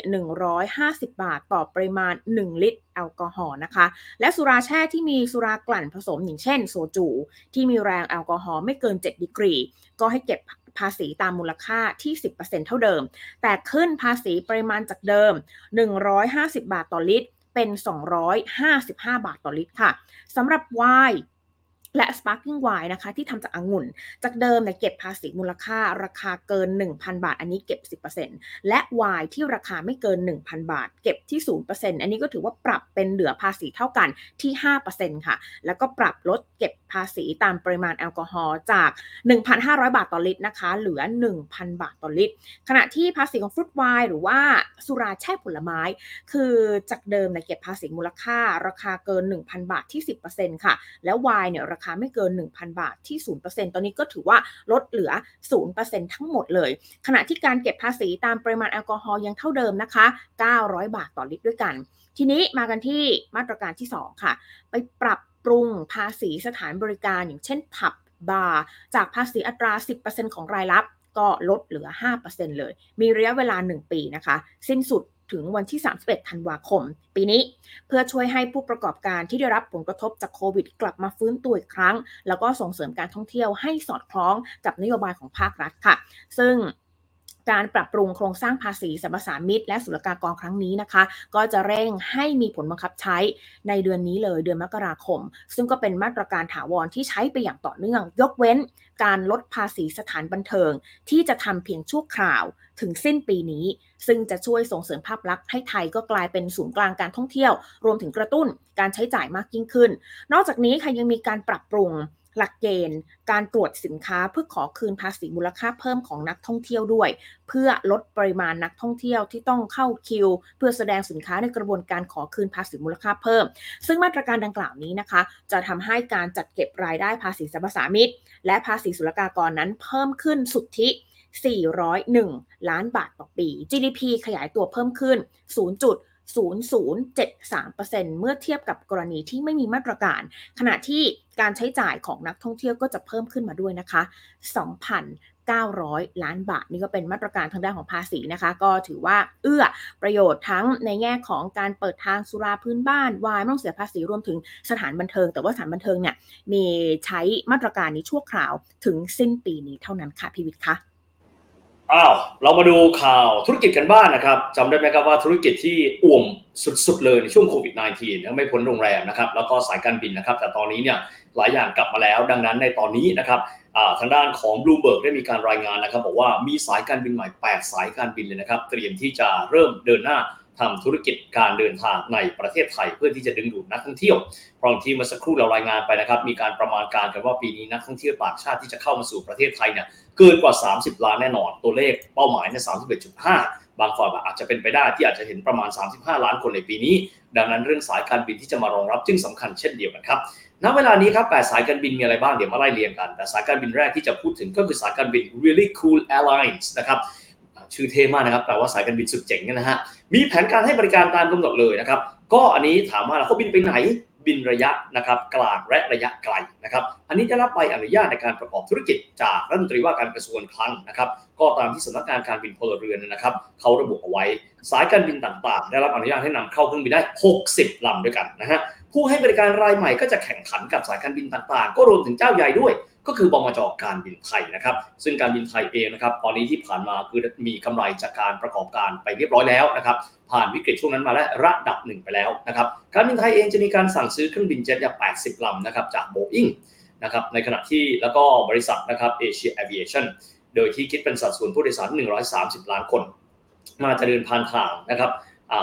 150 บาทต่อปริมาณ 1 ลิตรแอลกอฮอล์นะคะ และสุราแช่ที่มีสุรากลั่นผสมอย่างเช่นโซจูที่มีแรงแอลกอฮอล์ไม่เกิน 7 ดีกรี ก็ให้เก็บภาษีตามมูลค่าที่ 10%เท่าเดิม แต่ขึ้นภาษีปริมาณจากเดิม 150 บาทต่อลิตร เป็น 255 บาทต่อลิตรค่ะสำหรับไวน์ และ Sparkling Wine นะคะที่ทำจากองุ่น จากเดิมเนี่ยเก็บภาษีมูลค่า ราคาเกิน 1,000 บาท อันนี้เก็บ 10%และไวน์ที่ราคาไม่เกิน 1,000 บาท เก็บที่ 0%อันนี้ก็ถือว่าปรับเป็นเหลือภาษีเท่ากันที่ 5%ค่ะ แล้วก็ปรับลดเก็บภาษีตามปริมาณแอลกอฮอล์จาก 1,500 บาทต่อลิตรนะคะ เหลือ 1,000 บาทต่อลิตร ขณะที่ภาษีของฟรุตไวน์หรือว่าสุราแช่ผลไม้ คือจากเดิมเนี่ยเก็บภาษีมูลค่า ราคาเกิน 1,000 บาทที่ 10%ค่ะ แล้วไวน์เนี่ยราคาไม่เกิน 1,000 บาทที่ 0%ตอนนี้ก็ถือว่าลดเหลือ 0%ทั้งหมดเลย ขณะที่การเก็บภาษีตามปริมาณแอลกอฮอล์ยังเท่าเดิมนะคะ 900 บาทต่อลิตรด้วยกัน ทีนี้มากันที่มาตรการที่ 2 ค่ะ ไปปรับปรุงภาษีสถานบริการอย่างเช่นผับบาร์จากภาษีอัตรา 10%ของรายรับก็ลดเหลือ 5%เลย มีระยะเวลา 1 ปีนะคะ สิ้นสุด ถึงวันที่ 31 ธันวาคม ปีนี้เพื่อช่วยให้ผู้ประกอบการที่ได้รับผลกระทบจากโควิด กลับมาฟื้นตัวอีกครั้ง แล้วก็ส่งเสริมการท่องเที่ยวให้สอดคล้องกับนโยบายของภาครัฐค่ะ ซึ่ง การปรับปรุงโครงสร้างภาษีสรรพสามิตและศุลกากรครั้งนี้นะคะ ก็จะเร่งให้มีผลบังคับใช้ในเดือนนี้เลยเดือนมกราคม ซึ่งก็เป็นมาตรการถาวรที่ใช้ไปอย่างต่อเนื่อง ยกเว้นการลดภาษีสถานบันเทิง ที่จะทำเพียงชั่วคราวถึงสิ้นปีนี้ ซึ่งจะช่วยส่งเสริมภาพลักษณ์ให้ไทยก็กลายเป็นศูนย์กลางการท่องเที่ยว รวมถึงกระตุ้นการใช้จ่ายมากยิ่งขึ้น นอกจากนี้ค่ะยังมีการปรับปรุง หลักเกณฑ์การตรวจสินค้าเพื่อขอคืนภาษีมูลค่าเพิ่มของนักท่องเที่ยวด้วย เพื่อลดปริมาณนักท่องเที่ยวที่ต้องเข้าคิว เพื่อแสดงสินค้าในกระบวนการขอคืนภาษีมูลค่าเพิ่ม ซึ่งมาตรการดังกล่าวนี้นะคะ จะทำให้การจัดเก็บรายได้ภาษีสรรพสามิตและภาษีศุลกากรนั้นเพิ่มขึ้นสุทธิ401 ล้านบาทต่อปี GDP ขยายตัวเพิ่มขึ้น 0.0073%เมื่อเทียบกับกรณีที่ไม่มีมาตรการ ขณะที่การใช้จ่ายของนักท่องเที่ยวก็จะเพิ่มขึ้นมาด้วยนะคะ 2,900 ล้านบาท นี่ก็เป็นมาตรการทางด้านของภาษีนะคะ ก็ถือว่าเอื้อประโยชน์ทั้งในแง่ของการเปิดทางสุราพื้นบ้านวายไม่ต้องเสียภาษีรวมถึงสถานบันเทิง แต่ว่าสถานบันเทิงเนี่ยมีใช้มาตรการนี้ชั่วคราวถึงสิ้นปีนี้เท่านั้นค่ะพีวิทย์คะ อ้าวเรามาดูข่าวธุรกิจกันบ้างนนะครับจำได้ไหมครับว่าธุรกิจที่อ่วมสุดๆเลยในช่วงโควิด -19 นะไม่พ้นโรงแรมนะครับแล้วก็สายการบินนะครับ แต่ตอนนี้เนี่ยหลายอย่างกลับมาแล้ว ดังนั้นในตอนนี้นะครับทางด้านของ Bloomberg ได้มีการรายงานนะครับ บอกว่ามีสายการบินใหม่ 8 สายการบินเลยนะครับ เตรียมที่จะเริ่มเดินหน้า ทำธุรกิจการเดินทางในประเทศไทย เพื่อที่จะดึงดูดนักท่องเที่ยวพราะที่เมื่อสักครู่เรารายงานไปนะครับ มีการประมาณการกันว่าปีนี้นักท่องเที่ยวต่างชาติที่จะเข้ามาสู่ประเทศไทยเนี่ยเกินกว่า 30 ล้านแน่นอน ตัวเลขเป้าหมายเนี่ย31.5 บางฝ่ายอาจจะเป็นไปได้ที่อาจจะเห็นประมาณ 35 ล้านคนในปีนี้ ดังนั้นเรื่องสายการบินที่จะมารองรับจึงสำคัญเช่นเดียวกันครับณเวลานี้ครับ8สายการบินมีอะไรบ้างเดี๋ยวมาไล่เรียงกัน แต่สายการบินแรกที่จะพูดถึงก็คือสายการบิน Really Cool Airlines นะครับ ชื่อเท่มากนะครับแปลว่าสายการบินสุดเจ๋งนะฮะมีแผนการให้บริการตามกำหนดเลยนะครับ ก็อันนี้ถามว่าเขาบินไปไหนบินระยะนะครับกลางและระยะไกลนะครับ อันนี้ได้รับใบอนุญาตในการประกอบธุรกิจจากรัฐมนตรีว่าการกระทรวงคลังนะครับ ก็ตามที่สำนักงานการบินพลเรือนนะครับเขาระบุเอาไว้ สายการบินต่างๆ ได้รับอนุญาตให้นำเข้าเครื่องบินได้ 60ลำด้วยกันนะฮะผู้ให้บริการรายใหม่ก็จะแข่งขันกับสายการบินต่างๆ ก็รวมถึงเจ้าใหญ่ด้วย ก็คือบมจการบินไทยนะครับ ซึ่งการบินไทยเองนะครับ ตอนนี้ที่ผ่านมาคือมีกำไรจากการประกอบการไปเรียบร้อยแล้วนะครับ ผ่านวิกฤตช่วงนั้นมาแล้วระดับหนึ่งไปแล้วนะครับ การบินไทยเองจะมีการสั่งซื้อเครื่องบินเจ็ตอย่าง80 ลำนะครับจากโบอิงนะครับ ในขณะที่แล้วก็บริษัทนะครับเอเชียแอ i ิเอชั่นโดยที่คิดเป็นสัดส่วนผู้โดยสาร 130 ล้านคน มาจะเดินผ่านทางนะครับ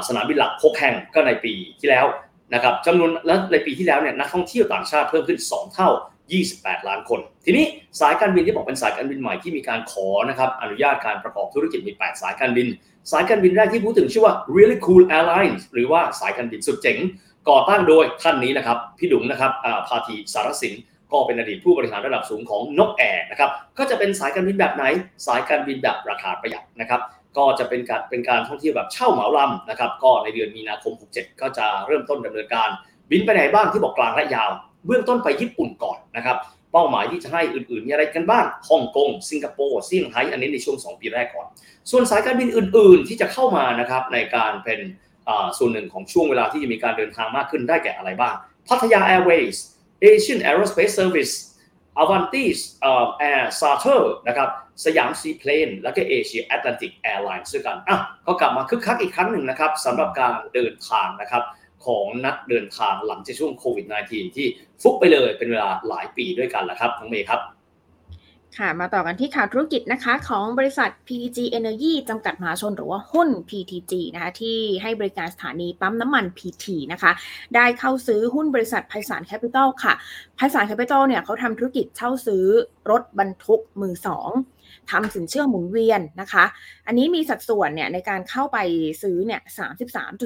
สนามบินหลัก6แห่งก็ในปีที่แล้วนะครับจำนวนและในปีที่แล้วเนี่ยนักท่องเที่ยวต่างชาติเพิ่มขึ้น 2 เท่า 28 ล้านคน ทีนี้สายการบินที่บอกเป็นสายการบินใหม่ที่มีการขอนะครับอนุญาตการประกอบธุรกิจมี 8 สายการบิน สายการบินแรกที่พูดถึงชื่อว่า Really Cool Airlines หรือว่าสายการบินสุดเจ๋ง ก่อตั้งโดยท่านนี้นะครับพี่ดุงนะครับพาทีสารสินก็เป็นอดีตผู้บริหารระดับสูงของนกแอร์นะครับก็จะเป็นสายการบินแบบไหน สายการบินแบบราคาประหยัดนะครับก็จะเป็นการเป็นการท่องเที่ยวแบบเช่าเหมาลำนะครับก็ในเดือนมีนาคม 67 ก็จะเริ่มต้นดำเนินการ บินไปไหนบ้างที่บอกกลางและยาว เบื้องต้นไปญี่ปุ่นก่อนนะครับเป้าหมายที่จะให้อื่นๆมีอะไรกันบ้างฮ่องกงสิงคโปร์เซี่ยงไฮ้อันนี้ในช่วง 2 ปีแรกก่อน ส่วนสายการบินอื่น ๆ ที่จะเข้ามานะครับในการเป็นส่วนหนึ่งของช่วงเวลาที่จะมีการเดินทางมากขึ้นได้แก่อะไรบ้าง พัทยาแอร์เวย์ส Asian Aerospace Service Avantis เอ่อ Air Charter นะครับสยามซีเพลนและก็เอเชียแอตแลนติกแอร์ไลน์ด้วยกันอะก็กลับมาคึกคักอีกครั้งหนึ่งนะครับสำหรับการเดินทางนะครับ ของนักเดินทางหลังจากช่วงโควิด -19 ที่ฟุบไปเลยเป็นเวลาหลายปีด้วยกันแหละครับน้องเมย์ครับค่ะ มาต่อกันที่ข่าวธุรกิจนะคะ ของบริษัท PTG Energy จำกัดมหาชนหรือว่าหุ้น PTG นะคะที่ให้บริการสถานีปั๊มน้ำมัน PT นะคะ ได้เข้าซื้อหุ้นบริษัทไพศาลแคปิตอลค่ะไพศาลแคปิตอลเนี่ยเขาทำธุรกิจเช่าซื้อรถบรรทุกมือสอง ทำสินเชื่อหมุนเวียนนะคะ อันนี้มีสัดส่วนเนี่ยในการเข้าไปซื้อเนี่ย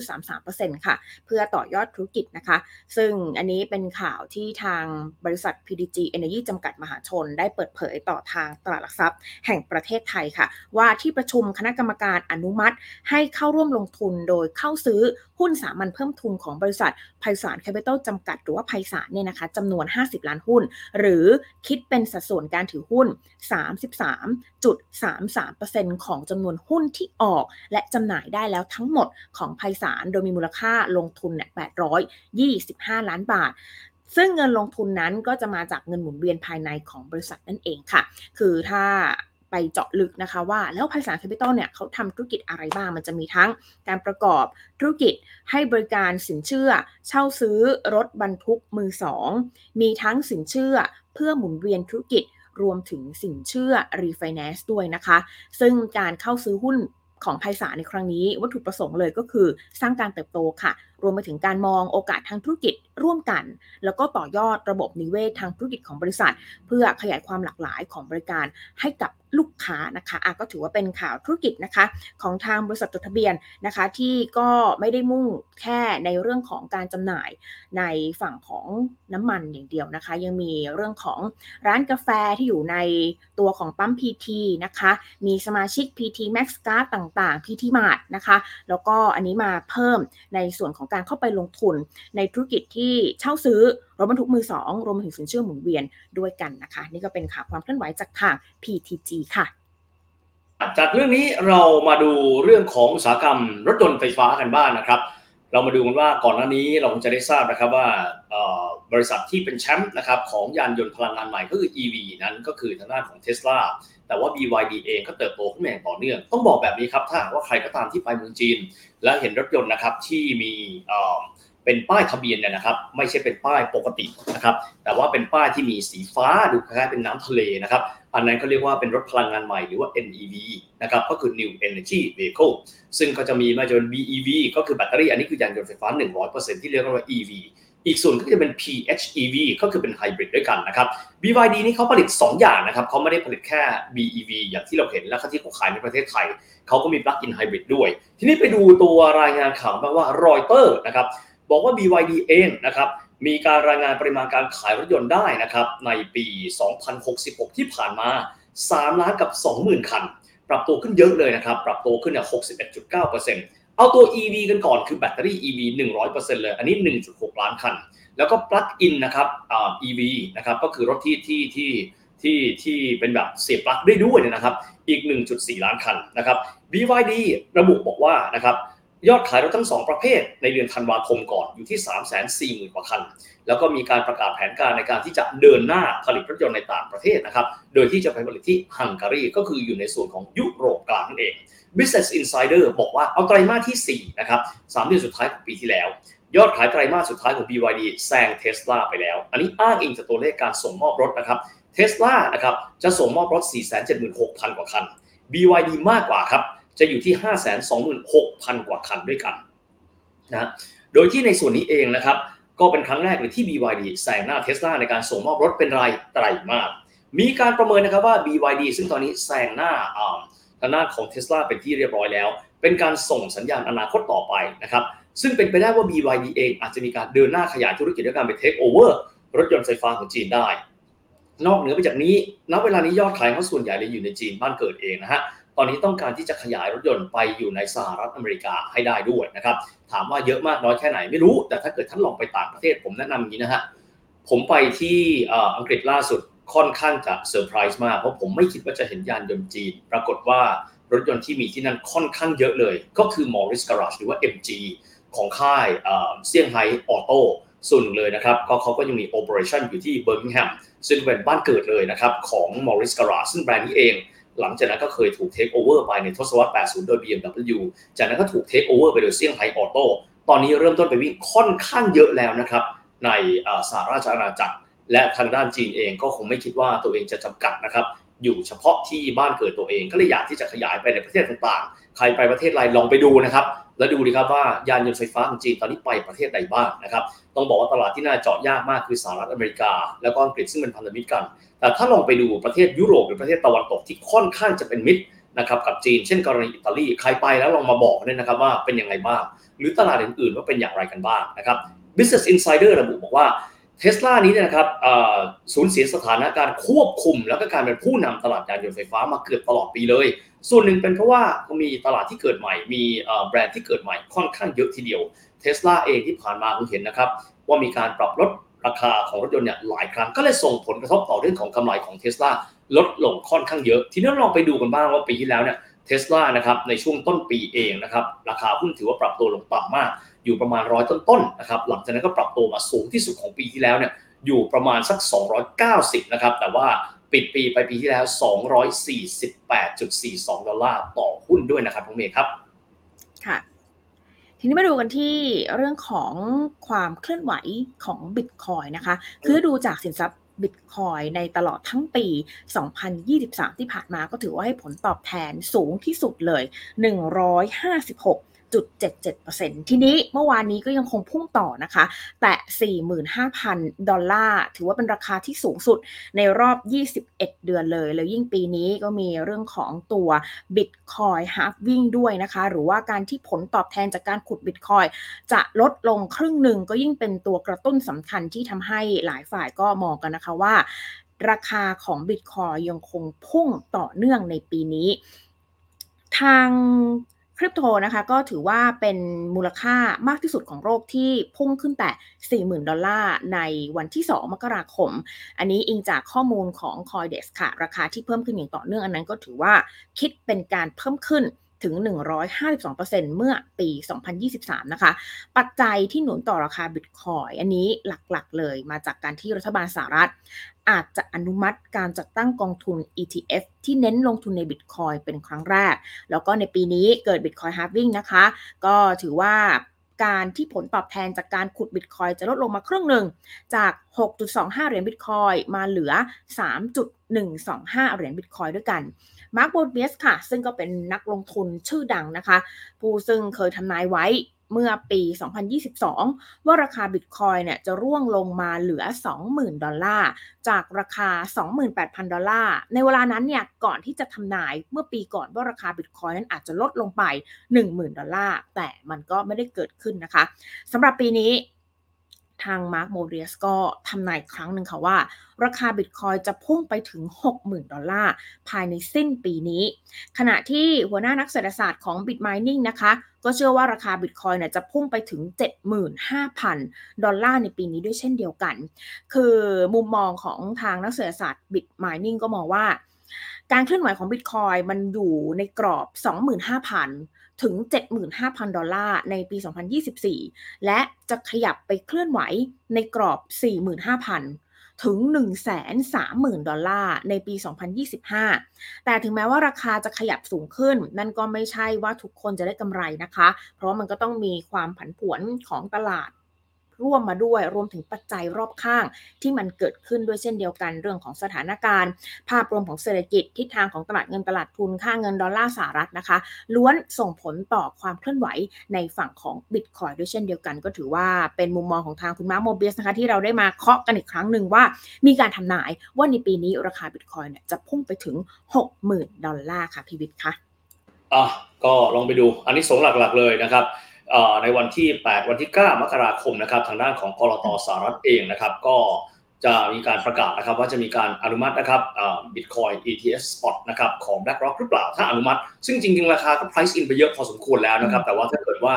33.33%ค่ะ เพื่อต่อยอดธุรกิจนะคะ ซึ่งอันนี้เป็นข่าวที่ทางบริษัท PDG Energy จำกัดมหาชน ได้เปิดเผยต่อทางตลาดหลักทรัพย์ แห่งประเทศไทยค่ะ ว่าที่ประชุมคณะกรรมการอนุมัติ ให้เข้าร่วมลงทุนโดยเข้าซื้อหุ้นสามัญเพิ่มทุนของบริษัทไพศาลแคปิตอลจำกัดหรือว่าไพศาลเนี่ยนะคะจำนวน 50 ล้านหุ้น หรือคิดเป็นสัดส่วนการถือหุ้น 33.33%ของจำนวนหุ้นที่ออก และจำหน่ายได้แล้วทั้งหมดของไพศาลโดยมีมูลค่าลงทุนเนี่ย825 ล้านบาทซึ่งเงินลงทุนนั้นก็จะมาจากเงินหมุนเวียนภายในของบริษัทนั่นเองค่ะ คือถ้า ไปเจาะลึกนะคะว่าแล้วไพศาแคปิตอลเนี่ยเขาทำธุรกิจอะไรบ้าง มันจะมีทั้งการประกอบธุรกิจให้บริการสินเชื่อ เช่าซื้อรถบรรทุกมือสองมีทั้งสินเชื่อเพื่อหมุนเวียนธุรกิจรวมถึงสินเชื่อรีไฟแนนซ์ด้วยนะคะ ซึ่งการเข้าซื้อหุ้นของไพศาลในครั้งนี้ วัตถุประสงค์เลยก็คือสร้างการเติบโตค่ะ รวมไปถึงการมองโอกาสทางธุรกิจร่วมกัน แล้วก็ต่อยอดระบบนิเวศทางธุรกิจของบริษัท เพื่อขยายความหลากหลายของบริการให้กับลูกค้านะคะอะก็ถือว่าเป็นข่าวธุรกิจนะคะ ของทางบริษัทจดทะเบียนนะคะ ที่ก็ไม่ได้มุ่งแค่ในเรื่องของการจำหน่ายในฝั่งของน้ำมันอย่างเดียวนะคะ ยังมีเรื่องของร้านกาแฟที่อยู่ในตัวของปั๊ม PT นะคะ มีสมาชิก PT Max Card ต่างๆ PT Mart นะคะ แล้วก็อันนี้มาเพิ่มในส่วนของการเข้าไปลงทุนในธุรกิจที่เช่าซื้อรถบรรทุกมือสองรวมถึงสินเชื่อหมุนเวียนด้วยกันนะคะ นี่ก็เป็นข่าวความเคลื่อนไหวจากทาง PTG ค่ะ จากเรื่องนี้เรามาดูเรื่องของอุตสาหกรรมรถยนต์ไฟฟ้ากันบ้างนะครับ เรามาดูกันว่าก่อนหน้านี้เราคงจะได้ทราบนะครับว่าบริษัทที่เป็นแชมป์นะครับของยานยนต์พลังงานใหม่ก็คือ EV นั้นก็คือทางด้านของ Tesla แต่ว่า BYD เองก็เติบโตขึ้นอย่างต่อเนื่อง ต้องบอกแบบนี้ครับ ถ้าหากว่าใครก็ตามที่ไปเมืองจีน และเห็นรถยนต์นะครับที่มีเป็นป้ายทะเบียนเนี่ยนะครับ ไม่ใช่เป็นป้ายปกตินะครับ แต่ว่าเป็นป้ายที่มีสีฟ้าดูคล้ายๆเป็นน้ำทะเลนะครับ อันนั้นเขาเรียกว่าเป็นรถพลังงานใหม่หรือว่า NEV นะครับ ก็คือ New Energy Vehicle ซึ่งก็จะมีมาจน BEV ก็คือแบตเตอรี่ อันนี้คือยานยนต์ไฟฟ้า 100%ที่เรียกว่า EV อีกส่วนก็จะเป็น PHEV ก็คือเป็นไฮบริดด้วยกันนะครับ BYD นี่เขาผลิต 2 อย่างนะครับเขาไม่ได้ผลิตแค่ BEV อย่างที่เราเห็นและที่เขาขายในประเทศไทย เขาก็มี Plug-in Hybrid ด้วย ทีนี้ไปดูตัวรายงานข่าวบ้างว่ารอยเตอร์นะครับบอกว่า BYD เองนะครับมีการรายงานปริมาณการขายรถยนต์ได้นะครับในปี 2066 ที่ผ่านมา 3 ล้านกับ 20,000 คัน ปรับตัวขึ้นเยอะเลยนะครับ ปรับตัวขึ้นเนี่ย61.9%เเอาตัว EV กันก่อนคือแบตเตอรี่ EV 100%เลย อันนี้ 1.6 ล้านคัน แล้วก็ Plug-in นะครับอ่า EV นะครับก็คือรถที่ที่ที่ที่ที่เป็นแบบเสียบปลั๊กได้ด้วยนยนะครับ อีก 1.4 ล้านคันนะครับ BYD ระบุบอกว่านะครับยอดขายรถทั้ง 2 ประเภทในเดือนธันวาคมก่อนอยู่ที่ 340,000 กว่าคัน แล้วก็มีการประกาศแผนการในการที่จะเดินหน้าผลิตรถยนต์ในต่างประเทศนะครับ โดยที่จะไปผลิตที่ฮังการีก็คืออยู่ในส่วนของยุโรปกลางนั่นเอง Business Insider บอกว่าเอาไตรมาสที่ 4 นะครับสามเดือนสุดท้ายของปีที่แล้ว ยอดขายไตรมาสสุดท้ายของ BYD แซง Tesla ไปแล้ว อันนี้อ้างอิงจากตัวเลขการส่งมอบรถนะครับ Tesla นะครับจะส่งมอบรถ 476,000 กว่าคัน BYD มากกว่าครับจะอยู่ที่ 526,000 กว่าคันด้วยกันนะโดยที่ในส่วนนี้เองนะครับก็เป็นครั้งแรกเลยที่ BYD แซงหน้า Tesla ในการส่งมอบรถเป็นรายไตรมาสมีการประเมินนะครับว่า BYD ซึ่งตอนนี้แซงหน้า ทางด้านของ Tesla เป็นที่เรียบร้อยแล้ว เป็นการส่งสัญญาณอนาคตต่อไปนะครับ ซึ่งเป็นไปได้ว่า BYD เองอาจจะมีการเดินหน้าขยายธุรกิจด้วยการไป take over รถยนต์ไฟฟ้าของจีนได้ นอกเหนือไปจากนี้ ณ เวลานี้ยอดขายเขาส่วนใหญ่เลยอยู่ในจีนบ้านเกิดเองนะฮะ ตอนนี้ต้องการที่จะขยายรถยนต์ไปอยู่ในสหรัฐอเมริกาให้ได้ด้วยนะครับ ถามว่าเยอะมากน้อยแค่ไหนไม่รู้ แต่ถ้าเกิดท่านลองไปต่างประเทศ ผมแนะนำอย่างนี้นะฮะ ผมไปที่อังกฤษล่าสุด ค่อนข้างจะเซอร์ไพรส์มาก เพราะผมไม่คิดว่าจะเห็นยานยนต์จีน ปรากฏว่ารถยนต์ที่มีที่นั่นค่อนข้างเยอะเลย ก็คือ Morris Garage หรือว่า MG ของค่ายเซี่ยงไฮ้ออโต้ส่วนหนึ่งเลยนะครับก็เขาก็ยังมี operation อยู่ที่เบอร์มิงแฮมซึ่งเป็นบ้านเกิดเลยนะครับของ Morris Garage ซึ่งแบรนด์นี้เอง หลังจากนั้นก็เคยถูก take over ไปในทศวรรษ 80 โดย BMW จากนั้นก็ถูก take over ไปโดยเซี่ยงไฮ้ออโต้ตอนนี้เริ่มต้นไปวิ่งค่อนข้างเยอะแล้วนะครับในสหราชอาณาจักร และทางด้านจีนเองก็คงไม่คิดว่าตัวเองจะจำกัดนะครับอยู่เฉพาะที่บ้านเกิดตัวเองก็เลยอยากที่จะขยายไปในประเทศต่างๆ ใครไปประเทศไรลองไปดูนะครับ แล้วดูดีครับว่ายานยนต์ไฟฟ้าของจีนตอนนี้ไปประเทศใดบ้างนะครับ ต้องบอกว่าตลาดที่น่าเจาะยากมากคือสหรัฐอเมริกา แล้วก็อังกฤษซึ่งเป็นพันธมิตรกัน แต่ถ้าลองไปดูประเทศยุโรปหรือประเทศตะวันตกที่ค่อนข้างจะเป็นมิตรนะครับกับจีน เช่นกรณีอิตาลีใครไปแล้วลองมาบอกด้วยนะครับว่าเป็นยังไงบ้างหรือตลาดอื่นๆว่าเป็นอย่างไรกันบ้างนะครับ Business Insider ระบุบอกว่า เทสลานี้เนี่ยนะครับสูญเสียสถานะการควบคุม แล้วก็การเป็นผู้นำตลาดยานยนต์ไฟฟ้ามาเกือบตลอดปีเลย ส่วนหนึ่งเป็นเพราะว่ามีตลาดที่เกิดใหม่ มีแบรนด์ที่เกิดใหม่ค่อนข้างเยอะทีเดียวเทสลาเองที่ผ่านมาผมเห็นนะครับว่ามีการปรับลดราคาของรถยนต์เนี่ยหลายครั้งก็เลยส่งผลกระทบต่อเรื่องของกำไรของเทสลาลดลงค่อนข้างเยอะ ทีนี้ลองไปดูกันบ้างว่าปีที่แล้วเนี่ยเทสลานะครับในช่วงต้นปีเองนะครับราคาหุ้นถือว่าปรับตัวลงต่ำมาก อยู่ประมาณร้อยต้นๆนะครับหลังจากนั้นก็ปรับตัวมาสูงที่สุดของปีที่แล้วเนี่ยอยู่ประมาณสัก 290 นะครับ แต่ว่าปิดปีไปปีที่แล้ว 248.42 ดอลลาร์ต่อหุ้นด้วยนะครับน้องเมย์ครับ ค่ะ ทีนี้มาดูกันที่เรื่องของความเคลื่อนไหวของบิตคอยนะคะ คือดูจากสินทรัพย์บิตคอยในตลอดทั้งปี 2023 ที่ผ่านมาก็ถือว่าให้ผลตอบแทนสูงที่สุดเลย 156 0.77%ทีนี้เมื่อวานนี้ก็ยังคงพุ่งต่อนะคะ แต่ 45,000 ดอลลาร์ ถือว่าเป็นราคาที่สูงสุดในรอบ 21 เดือนเลย แล้วยิ่งปีนี้ก็มีเรื่องของตัว Bitcoin halving ด้วยนะคะ หรือว่าการที่ผลตอบแทนจากการขุด Bitcoin จะลดลงครึ่งหนึ่งก็ยิ่งเป็นตัวกระตุ้นสำคัญที่ทำให้หลายฝ่ายก็มองกันนะคะว่า ราคาของ Bitcoin ยังคงพุ่งต่อเนื่องในปีนี้ ทาง ริปโตนะคะก็ถือว่าเป็นมูลค่ามากที่สุดของโลกที่พุ่งขึ้นแต่ 40,000 ดอลลาร์ในวันที่ 2 มกราคม อันนี้อิงจากข้อมูลของ Coindex ค่ะ ราคาที่เพิ่มขึ้นอย่างต่อเนื่องอันนั้นก็ถือว่าคิดเป็นการเพิ่มขึ้นถึง 152%เมื่อปี 2023 นะคะ ปัจจัยที่หนุนต่อราคาบิตคอยอันนี้หลักๆ เลยมาจากการที่รัฐบาลสหรัฐ อาจจะอนุมัติการจัดตั้งกองทุน ETF ที่เน้นลงทุนในบิตคอยเป็นครั้งแรก แล้วก็ในปีนี้เกิด Bitcoin halving นะคะ ก็ถือว่าการที่ผลตอบแทนจากการขุดบิตคอยน์จะลดลงมาครึ่งหนึ่ง จาก 6.25 เหรียญบิตคอยน์มาเหลือ 3.125 เหรียญบิตคอยน์ด้วยกันมาร์คโมเบียสค่ะ ซึ่งก็เป็นนักลงทุนชื่อดังนะคะ ผู้ซึ่งเคยทำนายไว้ เมื่อปี 2022 ว่าราคาบิตคอยน์เนี่ยจะร่วงลงมาเหลือ 20,000 ดอลลาร์ จากราคา 28,000 ดอลลาร์ ในเวลานั้นเนี่ยก่อนที่จะทำนายเมื่อปีก่อนว่าราคาบิตคอยน์นั้นอาจจะลดลงไป 10,000 ดอลลาร์ แต่มันก็ไม่ได้เกิดขึ้นนะคะสำหรับปีนี้ ทางมาร์คโมเบียสก็ทำนายครั้งหนึ่งค่ะว่า ราคาบิตคอยน์จะพุ่งไปถึง 60,000 ดอลลาร์ ภายในสิ้นปีนี้ ขณะที่หัวหน้านักเศรษฐศาสตร์ของ Bitmining นะคะ ก็เชื่อว่าราคาบิตคอยน์เนี่ยจะพุ่งไปถึง 75,000 ดอลลาร์ในปีนี้ด้วยเช่นเดียวกัน คือมุมมองของทางนักเศรษฐศาสตร์ Bitmining ก็มองว่า การเคลื่อนไหวของบิตคอยมันอยู่ในกรอบ 25,000 ถึง 75,000 ดอลลาร์ในปี 2024 และจะขยับไปเคลื่อนไหวในกรอบ 45,000 ถึง 130,000 ดอลลาร์ในปี 2025 แต่ถึงแม้ว่าราคาจะขยับสูงขึ้น นั่นก็ไม่ใช่ว่าทุกคนจะได้กำไรนะคะ เพราะมันก็ต้องมีความผันผวนของตลาด ร่วมมาด้วย รวมถึงปัจจัยรอบข้างที่มันเกิดขึ้นด้วยเช่นเดียวกันเรื่องของสถานการณ์ ภาพรวมของเศรษฐกิจทิศทางของตลาดเงินตลาดทุนค่าเงินดอลลาร์สหรัฐนะคะ ล้วนส่งผลต่อความเคลื่อนไหวในฝั่งของบิตคอยน์ด้วยเช่นเดียวกัน ก็ถือว่าเป็นมุมมองของทางคุณมาร์คโมเบียสนะคะที่เราได้มาเคาะกันอีกครั้งหนึ่งว่า มีการทำนายว่าในปีนี้ราคาบิตคอยน์เนี่ยจะพุ่งไปถึง 60,000 ดอลลาร์ค่ะพี่วิทย์คะอะก็ลองไปดูอันนี้สงหลักๆเลยนะครับ ในวันที่ 8 วันที่ 9 มกราคมนะครับทางด้านของกรตสหรัฐเองนะครับก็จะมีการประกาศนะครับว่าจะมีการอนุมัตินะครับบิตคอย ETS spot นะครับของ BlackRock หรือเปล่าถ้าอนุมัติ ซึ่งจริงๆ ราคาก็ price in ไปเยอะพอสมควรแล้วนะครับแต่ว่าถ้าเกิดว่า